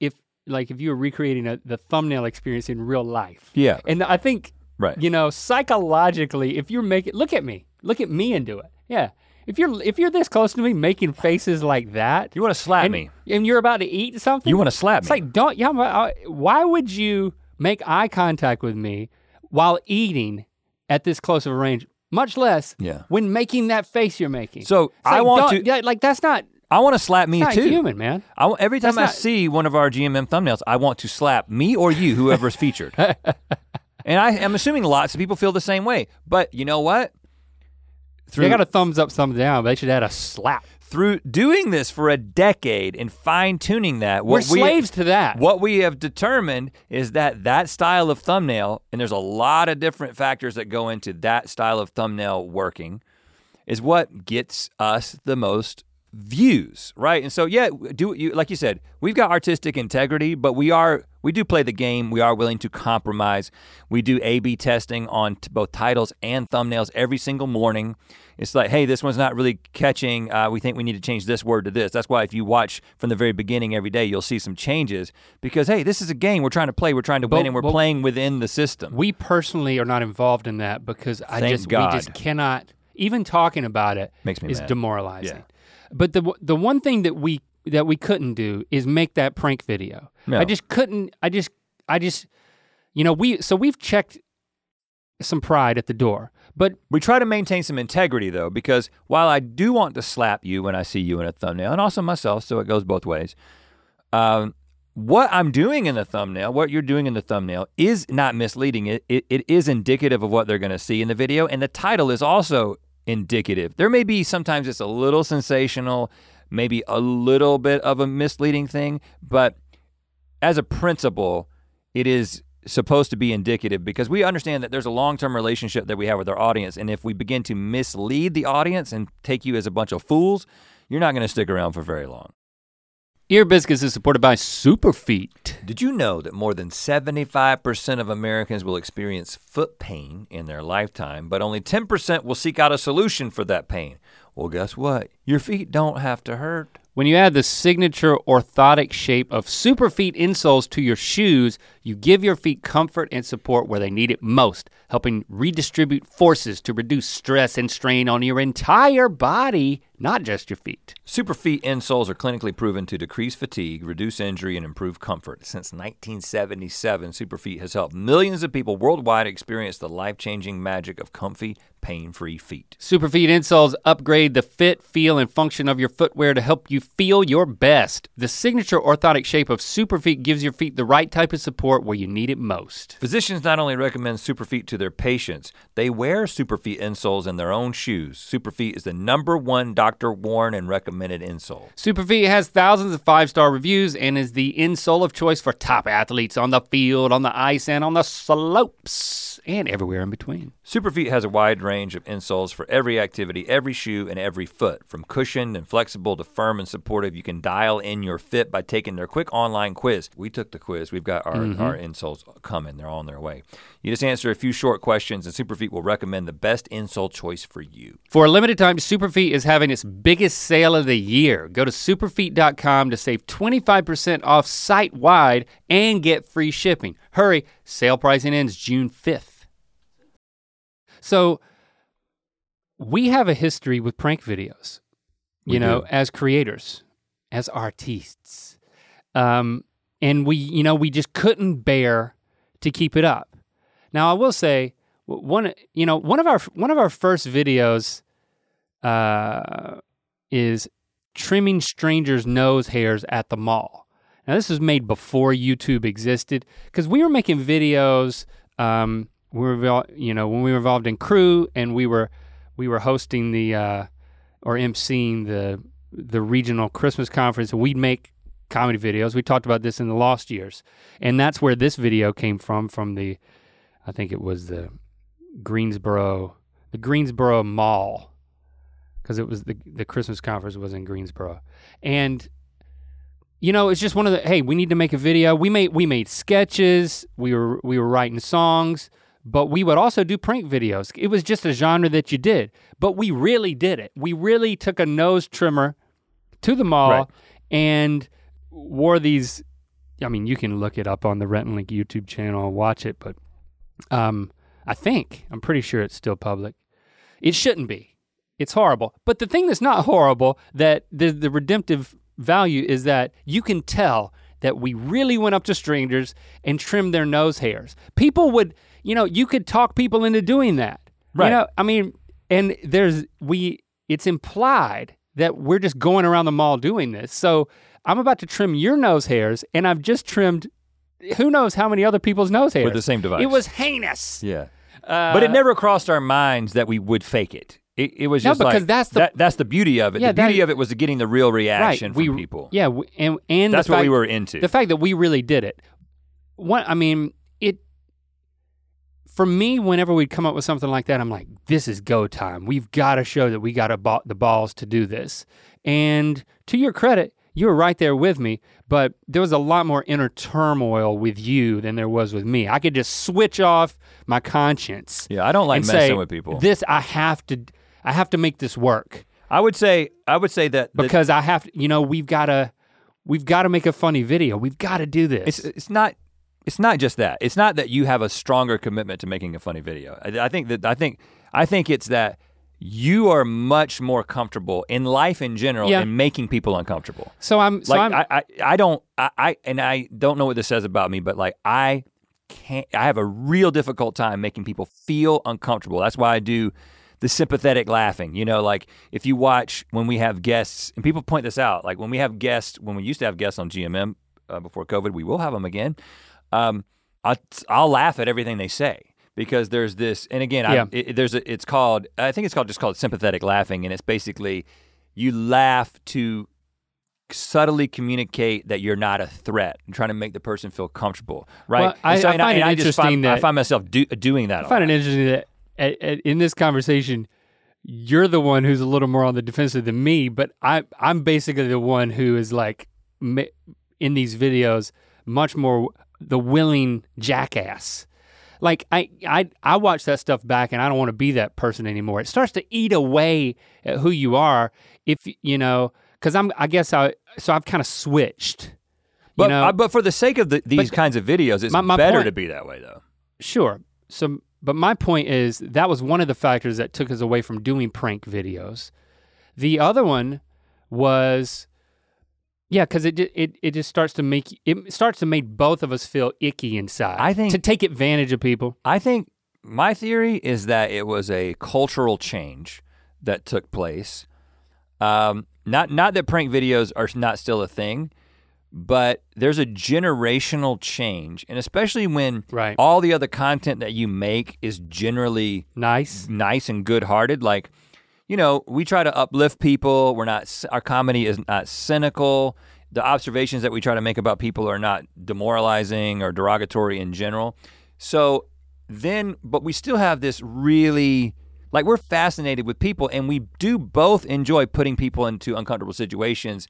if like if you were recreating a, the thumbnail experience in real life. yeah. And I think Right. you know psychologically, if you're making look at me, look at me and do it. Yeah. If you're if you're this close to me making faces like that, You want to slap and, me. and you're about to eat something, You want to slap it's me. It's like don't yeah. Why would you make eye contact with me while eating at this close of a range? Much less Yeah. when making that face you're making. So It's I like, want to yeah, like that's not I want to slap me too. human, man. I, every time That's I not- see one of our GMM thumbnails, I want to slap me or you, whoever's featured. and I am assuming lots of people feel the same way. But you know what? Through, They got a thumbs up, thumbs down. But they should add a slap. Through doing this for a decade and fine tuning that, We're what we, slaves to that. What we have determined is that that style of thumbnail, and there's a lot of different factors that go into that style of thumbnail working, is what gets us the most views, right? And so yeah, do you like you said, we've got artistic integrity, but we are we do play the game. We are willing to compromise. We do A/B testing on t- both titles and thumbnails every single morning. It's like, hey, this one's not really catching. Uh, we think we need to change this word to this. That's why if you watch from the very beginning every day, you'll see some changes because hey, this is a game we're trying to play. We're trying to But- win, and we're but- playing within the system. we personally are not involved in that because I Thank just God. we just cannot even talking about it Makes me is mad. demoralizing. Yeah. But the the one thing that we that we couldn't do is make that prank video. No. I just couldn't I just I just you know we so we've checked some pride at the door. But We try to maintain some integrity though, because while I do want to slap you when I see you in a thumbnail, and also myself, so it goes both ways. Um, what I'm doing in the thumbnail, what you're doing in the thumbnail, is not misleading. It it, it is indicative of what they're going to see in the video, and the title is also indicative. There may be sometimes it's a little sensational, maybe a little bit of a misleading thing, but as a principle, it is supposed to be indicative because we understand that there's a long-term relationship that we have with our audience and if we begin to mislead the audience and take you as a bunch of fools, you're not going to stick around for very long. Ear Biscuits is supported by Superfeet. Did you know that more than 75% of Americans will experience foot pain in their lifetime, but only 10% will seek out a solution for that pain? Well, guess what? Your feet don't have to hurt. When you add the signature orthotic shape of Superfeet insoles to your shoes, You give your feet comfort and support where they need it most, helping redistribute forces to reduce stress and strain on your entire body, not just your feet. Superfeet insoles are clinically proven to decrease fatigue, reduce injury, and improve comfort. Since 1977, Superfeet has helped millions of people worldwide experience the life-changing magic of comfy, pain-free feet. Superfeet insoles upgrade the fit, feel, and function of your footwear to help you feel your best. The signature orthotic shape of Superfeet gives your feet the right type of support where you need it most. Physicians not only recommend Superfeet to their patients, they wear Superfeet insoles in their own shoes. Superfeet is the number one doctor worn and recommended insole. Superfeet has thousands of five-star reviews and is the insole of choice for top athletes on the field, on the ice, and on the slopes, and everywhere in between. Superfeet has a wide range of insoles for every activity, every shoe, and every foot. From cushioned and flexible to firm and supportive, you can dial in your fit by taking their quick online quiz. We took the quiz. We've got our, mm-hmm. Our insoles are coming. They're on their way. You just answer a few short questions, and Superfeet will recommend the best insole choice for you. For a limited time, Superfeet is having its biggest sale of the year. Go to superfeet.com to save 25% off site wide and get free shipping. Hurry, sale pricing ends June 5th. So, we have a history with prank videos, you We know, do. as creators, as artists. Um, and we, you know, we just couldn't bear to keep it up. Now, I will say, one, you know, one of our one of our first videos uh, is trimming strangers' nose hairs at the mall. Now, this was made before YouTube existed because we were making videos. Um, we were, you know, when we were involved in crew and we were we were hosting the uh, or emceeing the the regional Christmas conference. We'd make comedy videos. We talked about this in the Lost Years, and that's where this video came from. From the, I think it was the Greensboro, the Greensboro Mall, because it was the the Christmas conference was in Greensboro, and you know it's just one of the hey we need to make a video. We made we made sketches. We were we were writing songs. But we would also do prank videos. It was just a genre that you did. But we really did it. We really took a nose trimmer to the mall Right. and wore these. I mean, you can look it up on the Rhett and Link YouTube channel and watch it, but um, I think I'm pretty sure it's still public. It shouldn't be. It's horrible. But the thing that's not horrible that the the redemptive value is that you can tell that we really went up to strangers and trimmed their nose hairs. People would, you know, you could talk people into doing that. Right. You know, I mean, and there's we it's implied that we're just going around the mall doing this. So I'm about to trim your nose hairs and I've just trimmed who knows how many other people's nose hairs. With the same device. It was heinous. Yeah. Uh, but it never crossed our minds that we would fake it. It, it was No, just because like, that's the- that, that's the beauty of it. Yeah, the beauty that- of it was getting the real reaction we, from people. Yeah, we, and and That's what we were into. The fact that we really did it. What I mean, it for me, whenever we'd come up with something like that, I'm like, this is go time. We've got to show that we got the balls to do this. And to your credit, you were right there with me, but there was a lot more inner turmoil with you than there was with me. I could just switch off my conscience. yeah, I don't like messing say, with people. This I have to I have to make this work I would say I would say that, that because I have to, you know, we've got to we've got to make a funny video. We've got to do this. it's it's not it's not just that. It's not that you have a stronger commitment to making a funny video. I, I think that I think I think it's that you are much more comfortable in life in general Yeah. in making people uncomfortable. so I'm so like I'm I, I I don't I, I and I don't know what this says about me, but like I can't I have a real difficult time making people feel uncomfortable. That's why I do the sympathetic laughing. You know, like if you watch when we have guests, and people point this out, like when we have guests, when we used to have guests on GMM uh, before COVID, we will have them again. Um, I, I'll laugh at everything they say because there's this, and again, Yeah. I, it, there's a, it's called, I think it's called just called sympathetic laughing, and it's basically you laugh to subtly communicate that you're not a threat and trying to make the person feel comfortable, right? Well, I- And I and find it interesting find, I find myself do, doing that. I find it interesting that at, at, in this conversation, you're the one who's a little more on the defensive than me, but I I'm basically the one who is like in these videos much more the willing jackass. Like I I I watch that stuff back and I don't want to be that person anymore. It starts to eat away at who you are if you know cuz I'm I guess I so I've kind of switched. But uh, know, I- but for the sake of the, these But- kinds of videos, it's My- my better point- to be that way though. Sure. So, but my point is that was one of the factors that took us away from doing prank videos. The other one was, yeah, because it, it it just starts to make it starts to make both of us feel icky inside. I think- to take advantage of people. I think my theory is that it was a cultural change that took place. Um, not not that prank videos are not still a thing, but there's a generational change, and especially when Right. all the other content that you make is generally Nice. nice and good-hearted. Like, you know, we try to uplift people. We're not. Our comedy is not cynical. The observations that we try to make about people are not demoralizing or derogatory in general. So then, but we still have this really. Like we're fascinated with people, and we do both enjoy putting people into uncomfortable situations,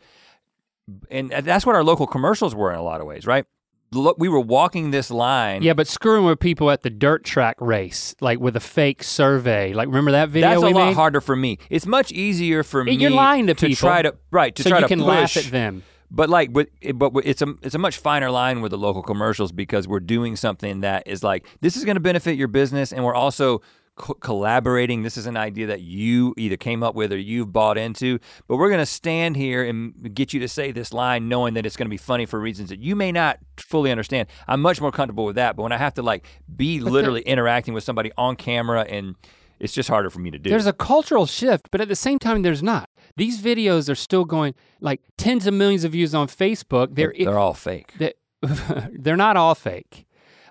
and that's what our local commercials were in a lot of ways, right? Look, we were walking this line. Yeah, but screwing with people at the dirt track race, like with a fake survey. Like remember that video That's a lot made? harder for me. It's much easier for me. You're lying to people. try to right to so try you to can push. laugh at them. But like, but but it's a it's a much finer line with the local commercials because we're doing something that is like this is going to benefit your business, and we're also co- collaborating. This is an idea that you either came up with or you've bought into. But we're going to stand here and get you to say this line, knowing that it's going to be funny for reasons that you may not fully understand. I'm much more comfortable with that. But when I have to like be literally interacting with somebody on camera and it's just harder for me to do. There's a cultural shift, but at the same time, there's not. These videos are still going like tens of millions of views on Facebook. They're they're all fake. they're, they're not all fake.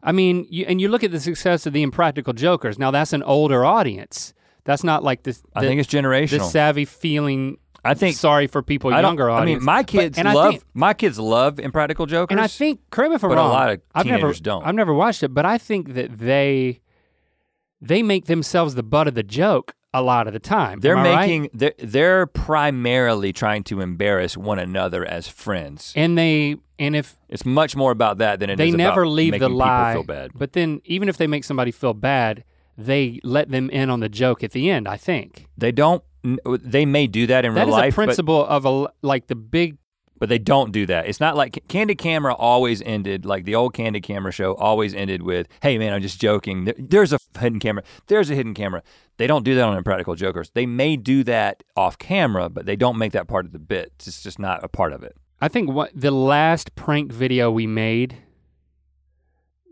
I mean, you, and you look at the success of the Impractical Jokers. Now that's an older audience. That's not like this. I think it's generational. the savvy feeling. I think sorry for people I younger I mean, my kids I love think- my kids love Impractical Jokers. and I think, correct me if I'm but a lot of I've never, teenagers don't. I've never watched it, but I think that they, they make themselves the butt of the joke a lot of the time. they're I right? making they're, they're primarily trying to embarrass one another as friends. and they, and if It's much more about that than it is they about never leave making the people lie. feel bad. But then, even if they make somebody feel bad, they let them in on the joke at the end. I think They don't. They may do that in that real is life, a principle of a like the big. But, they don't do that. It's not like Candid Camera always ended like the old Candid Camera show always ended with, "Hey man, I'm just joking. There- there's a hidden camera. There's a hidden camera." They don't do that on Impractical Jokers. They may do that off camera, but they don't make that part of the bit. It's just not a part of it. I think what the last prank video we made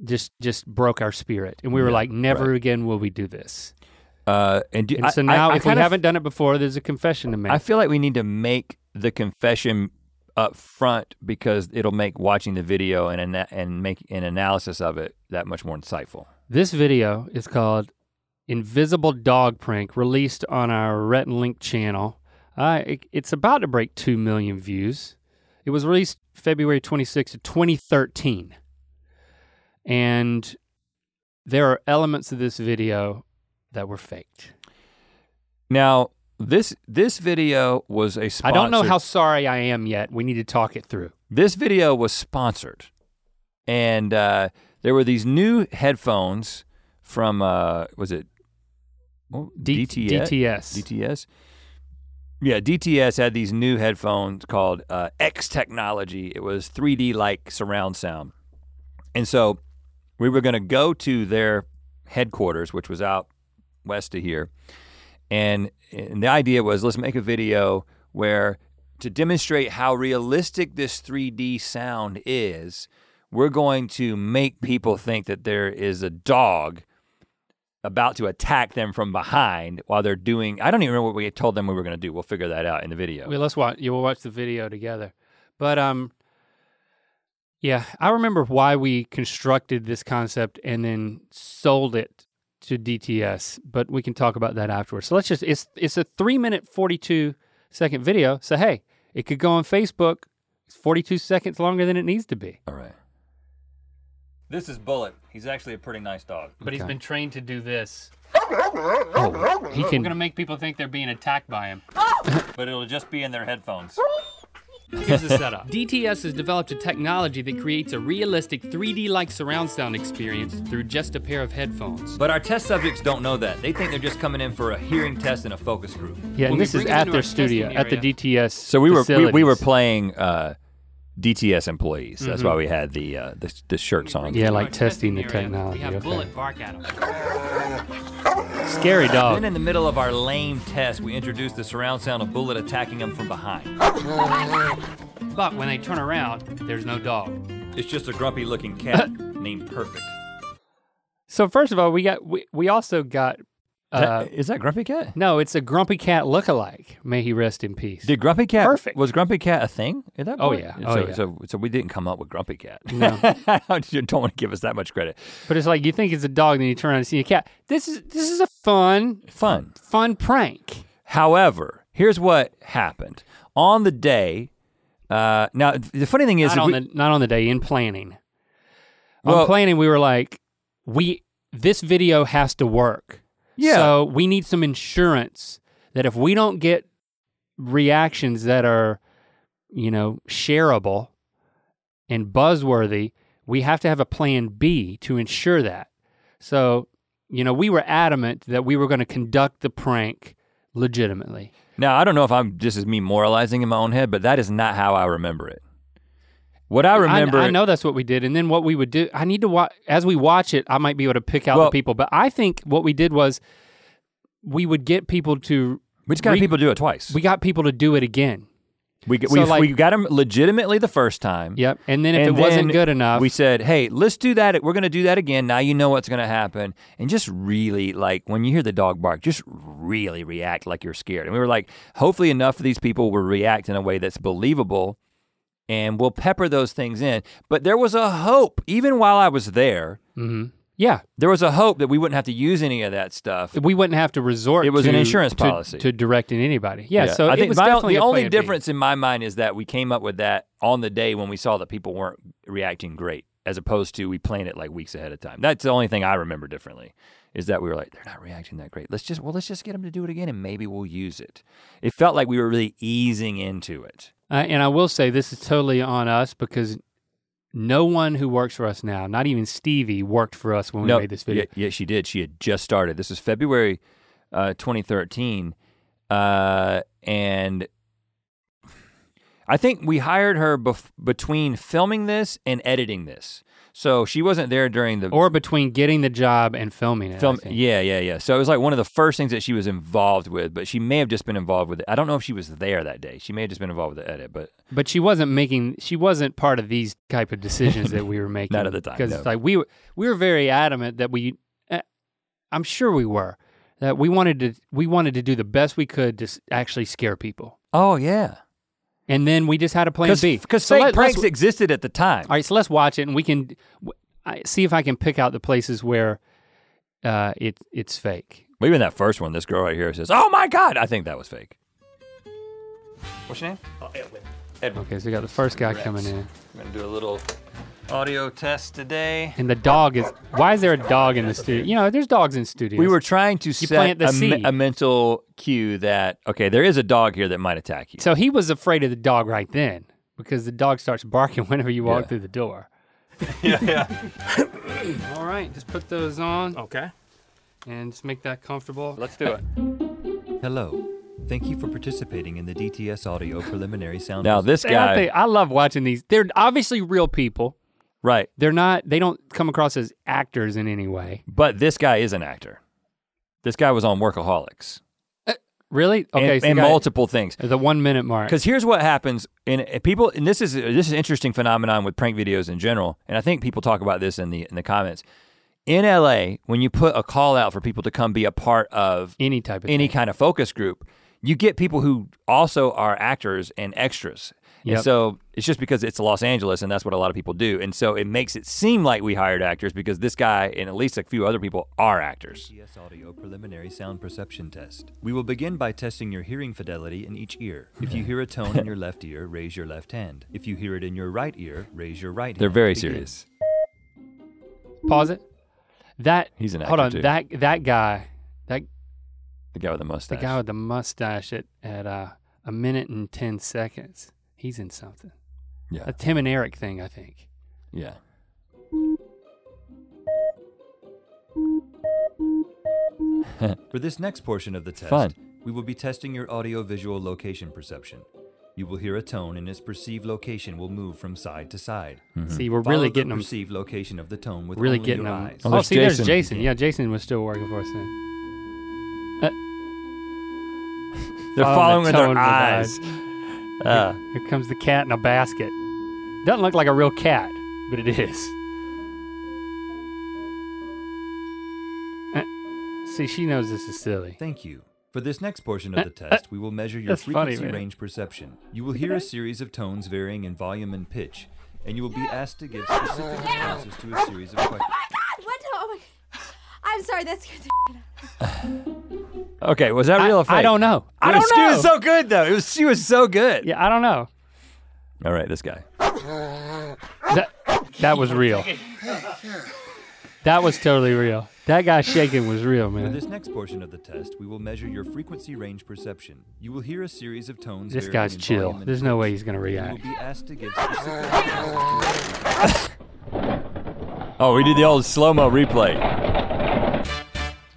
just just broke our spirit, and we were Yeah, like, never right. again will we do this. Uh, and do, And I- so now, I, I if we haven't done it before, there's a confession to make. I feel like we need to make the confession up front because it'll make watching the video and ana- and make an analysis of it that much more insightful. This video is called Invisible Dog Prank, released on our Rhett and Link channel. Uh, it- it's about to break 2 million views. It was released February 26th, of 2013. And there are elements of this video that were faked. Now, this this video was a I sponsored, I don't know how sorry I am yet. We need to talk it through. this video was sponsored, and uh, there were these new headphones from uh, was it oh, D- DTS? DTS. DTS. Yeah, DTS had these new headphones called uh, X Technology. It was 3D like surround sound. And so we were going to go to their headquarters, which was out west of here. And, and the idea was let's make a video where to demonstrate how realistic this 3D sound is, we're going to make people think that there is a dog about to attack them from behind while they're doing I don't even remember what we told them we were going to do. We'll figure that out in the video. Well, let's watch. You will watch the video together. But um, yeah, I remember why we constructed this concept and then sold it to DTS. But we can talk about that afterwards. So let's just. It's it's a three minute forty two second video. So hey, it could go on Facebook. It's forty two seconds longer than it needs to be. All right. This is Bullet. He's actually a pretty nice dog. But he's been trained to do this. Oh, He can. We're gonna make people think they're being attacked by him. But it'll just be in their headphones. Here's the setup. DTS has developed a technology that creates a realistic 3D-like surround sound experience through just a pair of headphones. But our test subjects don't know that. They think they're just coming in for a hearing test and a focus group. Yeah, When and this is at their studio, at the DTS. So we were we, we were playing uh, DTS employees. That's why we had the uh, the, the shirts on. Yeah, like testing the technology. We have okay. Scary dog. Then in the middle of our lame test, we introduced the surround sound of Bullet attacking him from behind. But when they turn around, there's no dog. It's just a grumpy looking cat named Perfect. So first of all, we got we, we also got uh, That- is that Grumpy Cat? no, it's a grumpy cat lookalike. May he rest in peace. Did Grumpy Cat Perfect. was Grumpy Cat a thing at that Oh, point? yeah. So, Oh, yeah. so so we didn't come up with Grumpy Cat. No. you don't want to give us that much credit. But it's like you think it's a dog, then you turn around and see a cat. This is this is a fun Fun. fun prank. However, here's what happened on the day. Uh, now the funny thing is, Not on we- the not on the day in planning. Well- on planning, we were like, we this video has to work. Yeah. So we need some insurance that if we don't get reactions that are, you know, shareable and buzzworthy, we have to have a plan B to ensure that. So, you know, we were adamant that we were going to conduct the prank legitimately. now I don't know if I'm this is me moralizing in my own head, but that is not how I remember it. What I remember, I, know that's what we did, and then what we would do. I need to watch as we watch it. I might be able to pick out Well- the people, but I think what we did was we would get people to. we just got re- people to do it twice. We got people to do it again. we so we, like- we got them legitimately the first time. Yep. And then if And it wasn't good enough, We said, hey, let's do that. We're going to do that again. Now you know what's going to happen. And just really, like, when you hear the dog bark, just really react like you're scared. And we were like, hopefully enough of these people will react in a way that's believable and we'll pepper those things in. But there was a hope, even while I was there, mm-hmm. yeah, there was a hope that we wouldn't have to use any of that stuff. we wouldn't have to resort. It was to, an insurance to- policy. to, directing anybody. Yeah. So I it think was my, definitely the only plan B. difference in my mind is that we came up with that on the day when we saw that people weren't reacting great, as opposed to we plan it like weeks ahead of time. That's the only thing I remember differently, is that we were like, they're not reacting that great. Let's just well, let's just get them to do it again, and maybe we'll use it. It felt like we were really easing into it. Uh, and I will say this is totally on us because no one who works for us now, not even Stevie, worked for us when we no, made this video. Yeah, yeah, she did. She had just started. This was February uh, 2013, uh, and I think we hired her bef- between filming this and editing this. So she wasn't there during the Or between getting the job and filming it. Film. Yeah, yeah, yeah. So it was like one of the first things that she was involved with, but she may have just been involved with it. I don't know if she was there that day. She may have just been involved with the edit, but But she wasn't making. She wasn't part of these type of decisions that we were making. Not at the time, because no. like we were we were very adamant that we. Uh, I'm sure we were that we wanted to we wanted to do the best we could to s- actually scare people, oh yeah, and then we just had a plan B. because So fake let- pranks existed at the time. All right, so let's watch it, and we can w- I, see if I can pick out the places where uh, it it's fake. Well, Even that first one, this girl right here says, "Oh my God!" I think that was fake. What's your name? Oh, Edwin. Edwin. Okay, so we got the first guy Congrats. coming in, We're gonna do a little audio test today. and the dog is. Why is there a dog in the studio? You know, there's dogs in studios. We were trying to set plant the a, me- seed. a mental cue that okay, there is a dog here that might attack you. So he was afraid of the dog right then because the dog starts barking whenever you walk Yeah. through the door. yeah, yeah. All right, just put those on Okay. and just make that comfortable. Let's do it. Hello. Thank you for participating in the DTS audio preliminary sound. Now this And I, guy, think, I love watching these. They're obviously real people. Right? They're not. They don't come across as actors in any way. But this guy is an actor. This guy was on Workaholics uh, Really? Okay. and, so and multiple things. The one minute mark. Because here's what happens, and and uh, people, and this is this is an interesting phenomenon with prank videos in general, and I think people talk about this in the in the comments. In LA, when you put a call out for people to come be a part of any type of any thing. kind of focus group, you get people who also are actors and extras. Yep. And so it's just because it's Los Angeles and that's what a lot of people do. And so it makes it seem like we hired actors because this guy and at least a few other people are actors. DTS audio preliminary sound perception test. We will begin by testing your hearing fidelity in each ear. If you hear a tone in your left ear, raise your left hand. If you hear it in your right ear, raise your right They're hand. very Begin. serious. Pause it. That He's an actor. hold on. too. That that guy. That The guy with the mustache. the guy with the mustache at at uh, a minute and ten seconds. He's in something. yeah. A Tim and Eric thing, I think. Yeah. For this next portion of the test, Fun. we will be testing your audio visual location perception. You will hear a tone and its perceived location will move from side to side. See, we're Follow really the getting them. perceived location of the tone with Really only getting your them. eyes. Oh, Oh, there's see, there's Jason. Jason. Yeah, Jason was still working for us then. They're Follow following the with their tone of eyes. Uh, Here comes the cat in a basket. Doesn't look like a real cat, but it is. Uh, See, she knows this is silly. Thank you. For this next portion of the test, we will measure your Uh, That's frequency man. range perception. You will hear a series of tones varying in volume and pitch, and you will be asked to give specific responses to a series of questions. Oh my god, what? Oh my. I'm sorry. That scared the. okay, was that real I, or fake? I don't know. I don't know. She was so good though. It was she was so good. yeah, I don't know. All right, this guy. That, that was real. That was totally real. That guy shaking was real, For man. this next portion of the test, we will measure your frequency range perception. You will hear a series of tones. This guy's chill. There's no way he's gonna react. will be asked to give specific responses to Oh, we did the old slow mo replay.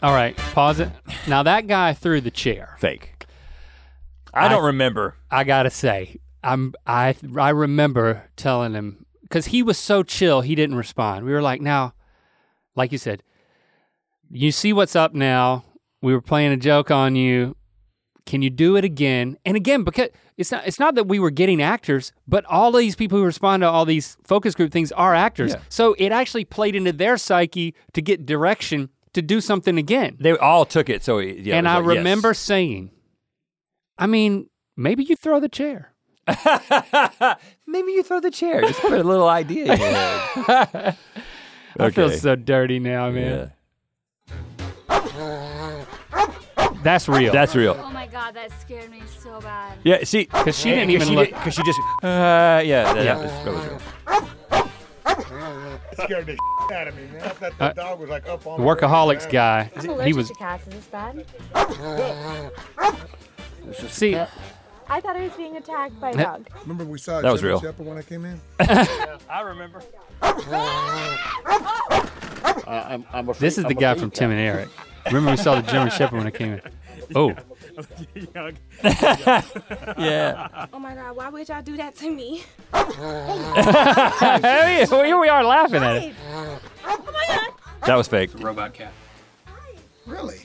All right, pause it. Now that guy threw the chair. Fake. I don't remember. I gotta say, I'm I I remember telling him because he was so chill, he didn't respond. We were like, now, like you said, you see what's up now. We were playing a joke on you. Can you do it again? And again, because it's not it's not that we were getting actors, but all these people who respond to all these focus group things are actors. Yeah. So it actually played into their psyche to get direction to do something again. They all took it. So yeah. and I like, yes. remember saying, I mean, maybe you throw the chair. Maybe you throw the chair. Just put a little idea in your head. I feel so dirty now, man. Yeah. That's real. That's real. Oh my God, that scared me so bad. Yeah, see, because she didn't even she look. Because she just, uh, yeah, that, that was, that was real. Scared the out of me, man. I thought the Uh, dog was like up on The the workaholics guy. I'm He allergic was to cats. Is this bad? see. I thought I was being attacked by a dog. Remember we saw That was real. Shepherd when I came in? I remember. This is the guy from Tim and Eric. Remember we saw the German Shepherd when I came in. Oh, Yeah. Oh my God, why would y'all do that to me? hey, here we are laughing at it. Oh my God. That was fake. Robot cat. Really?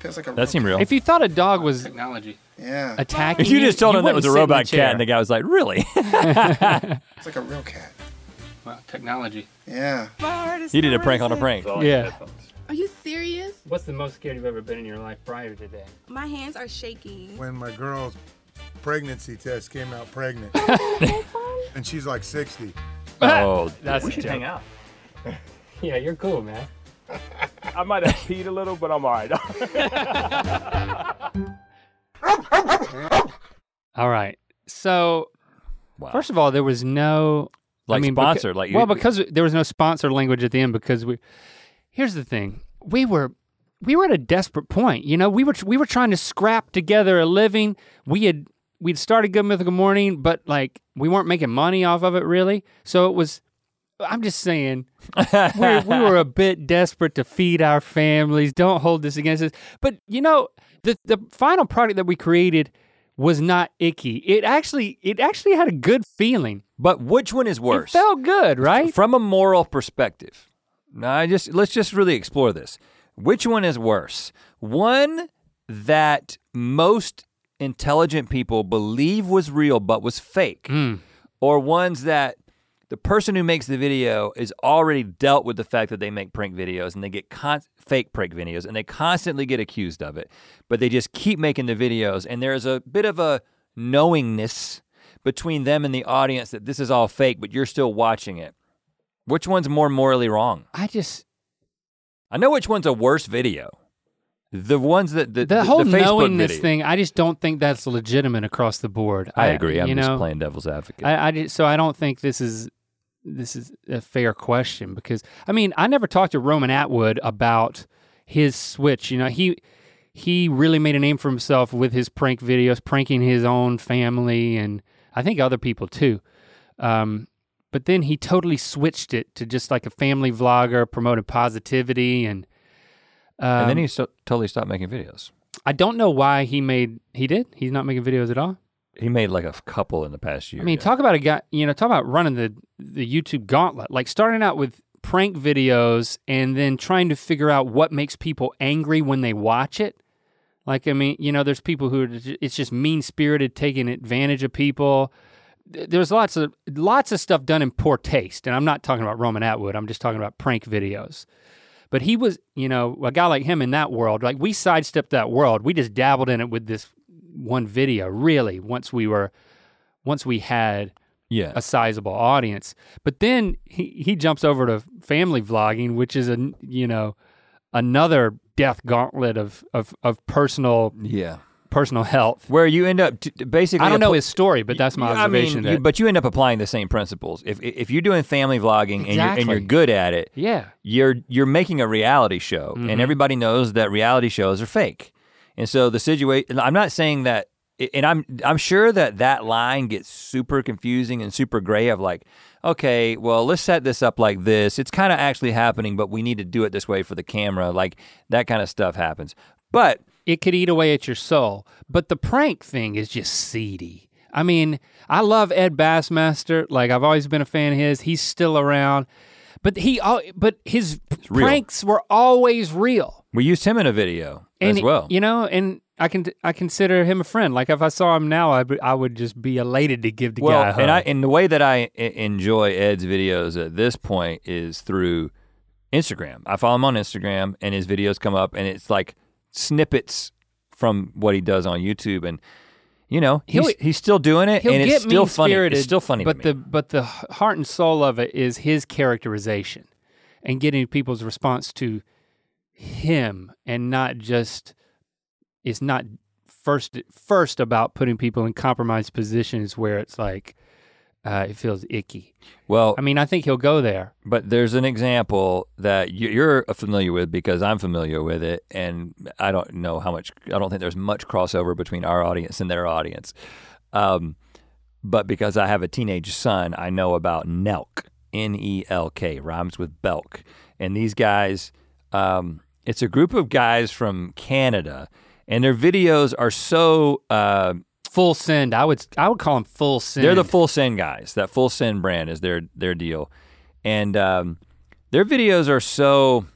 Feels like a That seemed real. If you thought a dog was Technology. Yeah, attacking If you just told him that wouldn't was a sit in the robot chair. cat, and the guy was like, "Really?" it's like a real cat. Well, technology. Yeah. he did a prank on a prank. Yeah. Are you serious? What's the most scared you've ever been in your life prior to today? My hands are shaking. When my girl's pregnancy test came out pregnant, and she's like 60. Oh, That's We a should hang out. Yeah, you're cool, man. I might have peed a little, but I'm all right. All right. So wow. First of all, there was no like I mean, sponsor, beca- like well, because there was no sponsor language at the end. Because we, here's the thing, we were we were at a desperate point. You know, we were we were trying to scrap together a living. We had we'd started Good Mythical Morning, but like we weren't making money off of it really. So it was. I'm just saying, we, we were a bit desperate to feed our families. Don't hold this against us. But you know, the the final product that we created was not icky. It actually it actually had a good feeling. But which one is worse? It felt good, right? From a moral perspective. I just let's just really explore this. Which one is worse? One that most intelligent people believe was real but was fake, Mm. or ones that the person who makes the video is already dealt with the fact that they make prank videos and they get con- fake prank videos and they constantly get accused of it, but they just keep making the videos and there's a bit of a knowingness between them and the audience that this is all fake, but you're still watching it. Which one's more morally wrong? I just I know which one's a worse video. The ones that the, the, whole the Facebook knowingness video. thing. I just don't think that's legitimate across the board. I agree. I'm you just know, playing devil's advocate. I, I just, so I don't think this is this is a fair question because I mean I never talked to Roman Atwood about his switch. You know he he really made a name for himself with his prank videos, pranking his own family and I think other people too. Um, but then he totally switched it to just like a family vlogger, promoted positivity and. Um, and then he so, totally stopped making videos. I don't know why he made he did. He's not making videos at all. He made like a couple in the past year. I mean, yeah. talk about a guy, you know, talk about running the the YouTube gauntlet, like starting out with prank videos and then trying to figure out what makes people angry when they watch it. Like, I mean, you know, there's people who are, it's just mean spirited, taking advantage of people. Th- There's lots of lots of stuff done in poor taste, and I'm not talking about Roman Atwood. I'm just talking about prank videos. But he was, you know, a guy like him in that world. Like we sidestepped that world. We just dabbled in it with this one video. Really, once we were, once we had yeah. a sizable audience. But then he, he jumps over to family vlogging, which is a you know another death gauntlet of of of personal yeah. Personal health. Where you end up t- basically. I don't know his story, but that's my I observation. mean, you- but you end up applying the same principles. If if you're doing family vlogging and you're and you're good at it, yeah, you're you're making a reality show, Mhm. and everybody knows that reality shows are fake. And so the situation, I'm not saying that, and I'm I'm sure that that line gets super confusing and super gray of like, okay, well let's set this up like this. It's kind of actually happening, but we need to do it this way for the camera. Like that kind of stuff happens. But it could eat away at your soul. But the prank thing is just seedy. I mean, I love Ed Bassmaster. Like I've always been a fan of his. He's still around, but he but his pranks were always real. we used him in a video and as well. You know, and I can I consider him a friend. Like if I saw him now, I, I would just be elated to give the well, guy a hug. and I and the way that I enjoy Ed's videos at this point is through Instagram. I follow him on Instagram, and his videos come up, and it's like snippets from what he does on YouTube, and you know he's He'll- he's still doing it, and it's still funny. It's still funny, but the but the heart and soul of it is his characterization and getting people's response to him, and not just it's not first first about putting people in compromised positions where it's like uh, it feels icky. well, I mean, I think he'll go there. But there's an example that you- you're familiar with because I'm familiar with it, and I don't know how much. I don't think there's much crossover between our audience and their audience. Um, but because I have a teenage son, I know about Nelk, N E L K, rhymes with Belk, and these guys. Um, it's a group of guys from Canada, and their videos are so. Uh, Full send. I would I would call them full send. they're the full send guys. That full send brand is their their deal, and um, their videos are so.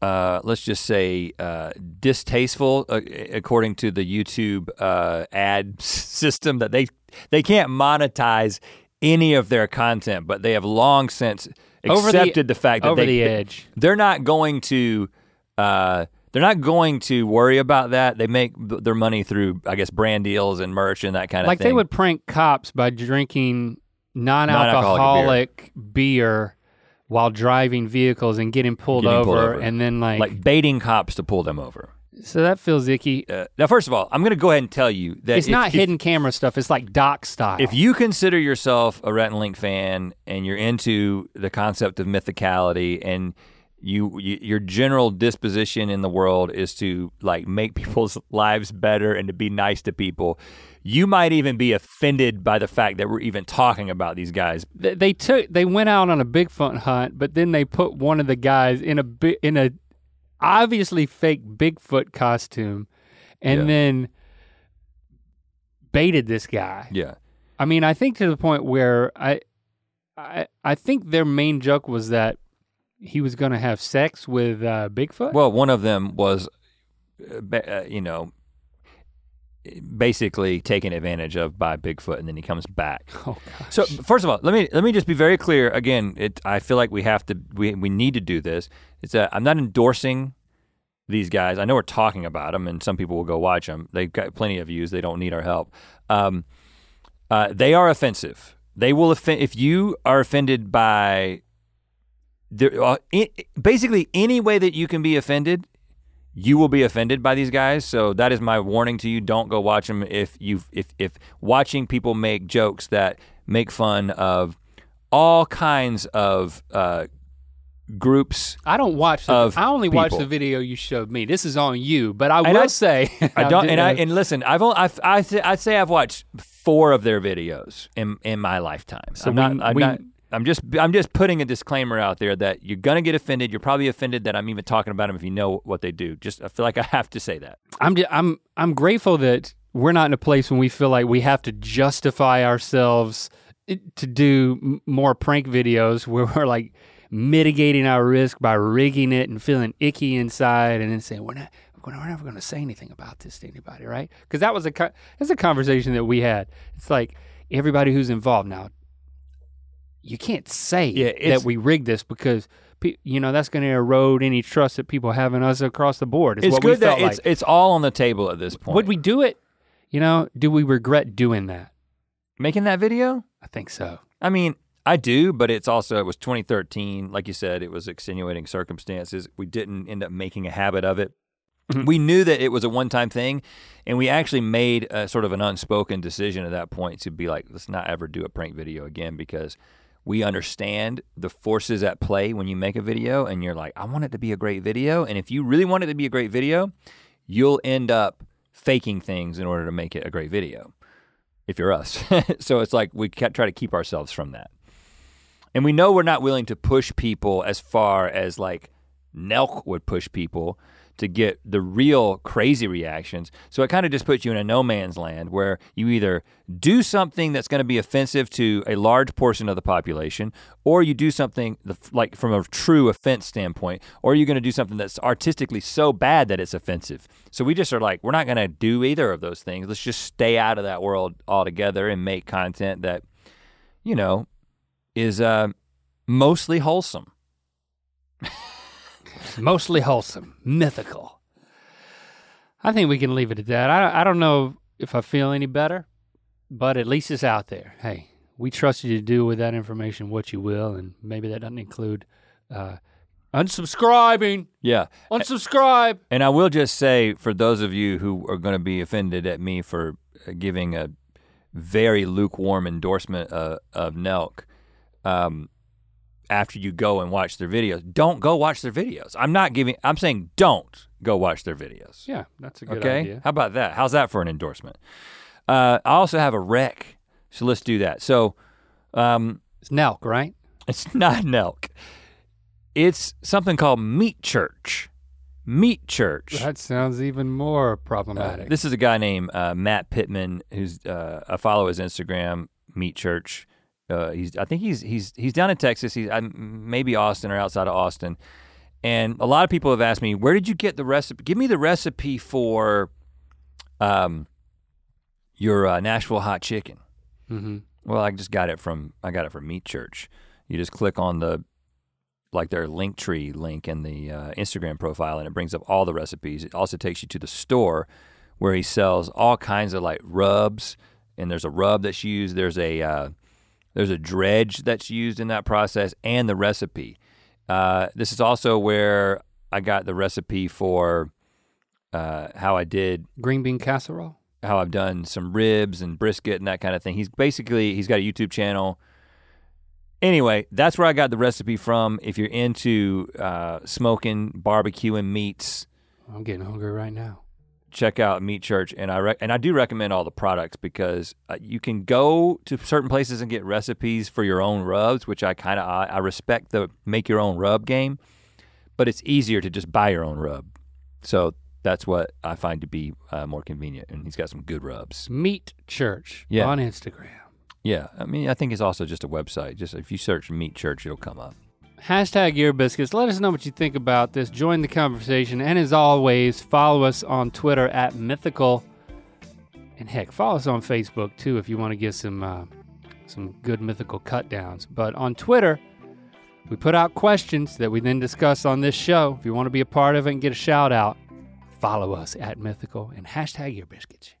Uh, let's just say uh, distasteful, uh, according to the YouTube uh, ad system, that they they can't monetize any of their content, but they have long since Over the- accepted the, fact that over they, the edge. they're not going to uh, they're not going to worry about that. They make th- their money through, I guess, brand deals and merch and that kind of like thing. Like they would prank cops by drinking non-alcoholic, beer while driving vehicles and getting pulled, Getting over, pulled over. and then like, like baiting cops to pull them over. so that feels icky. Uh, now, first of all, I'm going to go ahead and tell you that it's if- not if- hidden camera stuff. It's like doc style. If you consider yourself a Rhett and Link fan and you're into the concept of mythicality and you, you your general disposition in the world is to like make people's lives better and to be nice to people, you might even be offended by the fact that we're even talking about these guys. they, they took they went out on a Bigfoot hunt, but then they put one of the guys in a in a obviously fake Bigfoot costume, and Yeah. then baited this guy. Yeah. I mean, I think to the point where I, I, I think their main joke was that he was going to have sex with uh, Bigfoot. Well, one of them was, uh, uh, you know, basically taken advantage of by Bigfoot, and then he comes back. oh gosh. So first of all, let me let me just be very clear. Again, it I feel like we have to we we need to do this. It's that I'm not endorsing these guys. I know we're talking about them, and some people will go watch them. They've got plenty of views. They don't need our help. Um, uh, they are offensive. They will offend if you are offended by. There, uh, i basically, any way that you can be offended, you will be offended by these guys. So that is my warning to you. Don't go watch them if you if if watching people make jokes that make fun of all kinds of uh, groups. I don't watch. The, of I only watch the video you showed me. This is on you, but I And will I- say I don't and I and listen. I've only I've, I th- I'd say I've watched four of their videos in in my lifetime. So I'm not. we- I'm we- not. I'm just I'm just putting a disclaimer out there that you're gonna get offended. You're probably offended that I'm even talking about them if you know what they do. Just I feel like I have to say that. I'm ju- I'm I'm grateful that we're not in a place when we feel like we have to justify ourselves eh, to do more prank videos where we're like mitigating our risk by rigging it and feeling icky inside and then saying we're not we're never going to say anything about this to anybody, right? Because that was a that's a conversation that we had. It's like everybody who's involved now. You can't say Yeah, that we rigged this because you know that's going to erode any trust that people have in us across the board. is It's what good that it's like. it's all on the table at this point. Would we do it? You know, do we regret doing that? making that video? I think so. I mean, I do, but it's also it was 2013. Like you said, it was extenuating circumstances. We didn't end up making a habit of it. Mhm. We knew that it was a one-time thing, and we actually made a, sort of an unspoken decision at that point to be like, let's not ever do a prank video again because we understand the forces at play when you make a video, and you're like, I want it to be a great video, and if you really want it to be a great video, you'll end up faking things in order to make it a great video if you're us. so it's like we try to keep ourselves from that. And we know we're not willing to push people as far as like Nelk would push people to get the real crazy reactions. So it kind of just puts you in a no man's land where you either do something that's going to be offensive to a large portion of the population, or you do something like from a true offense standpoint, or you're going to do something that's artistically so bad that it's offensive. So we just are like, we're not going to do either of those things. Let's just stay out of that world altogether and make content that, you know, is uh, mostly wholesome. Mostly wholesome, mythical. I think we can leave it at that. I, I don't know if I feel any better, but at least it's out there. Hey, we trust you to do with that information what you will, and maybe that doesn't include uh, unsubscribing. Yeah. Unsubscribe. And I will just say for those of you who are going to be offended at me for giving a very lukewarm endorsement uh, of Nelk, um, after you go and watch their videos, don't go watch their videos. I'm not giving. I'm saying don't go watch their videos. Yeah, that's a good okay. idea. How about that? How's that for an endorsement? Uh, I also have a rec, so let's do that. So, um, It's Nelk, right? it's not Nelk. It's something called Meat Church. Meat Church. That sounds even more Uh, problematic. this is a guy named uh, Matt Pittman, who's uh, I follow his Instagram, Meat Church. Uh, he's I think he's he's he's down in Texas. He's uh, maybe Austin or outside of Austin. And a lot of people have asked me, where did you get the recipe? Give me the recipe for um, your uh, Nashville hot chicken. mm-hmm. Well, I just got it from I got it from Meat Church. You just click on the like their Linktree link in the uh, Instagram profile, and it brings up all the recipes. It also takes you to the store where he sells all kinds of like rubs, and there's a rub that's used. There's a uh, there's a dredge that's used in that process, and the recipe. Uh, this is also where I got the recipe for uh, how I did Green bean casserole. how I've done some ribs and brisket and that kind of thing. He's basically he's got a YouTube channel. Anyway, that's where I got the recipe from. If you're into uh, smoking, barbecuing meats, I'm getting hungry right now. Check out Meat Church. And I rec- and I do recommend all the products because uh, you can go to certain places and get recipes for your own rubs, which I kind of I, I respect the make your own rub game, but it's easier to just buy your own rub. So that's what I find to be uh, more convenient. And he's got some good rubs. Meat Church Yeah. on Instagram. Yeah, I mean, I think it's also just a website. Just if you search Meat Church, it'll come up. Hashtag Ear Biscuits. Let us know what you think about this. Join the conversation. And as always, follow us on Twitter at Mythical. And heck, follow us on Facebook too if you want to get some uh, some good mythical cut downs. But on Twitter, we put out questions that we then discuss on this show. If you want to be a part of it and get a shout out, follow us at Mythical and hashtag Ear Biscuits.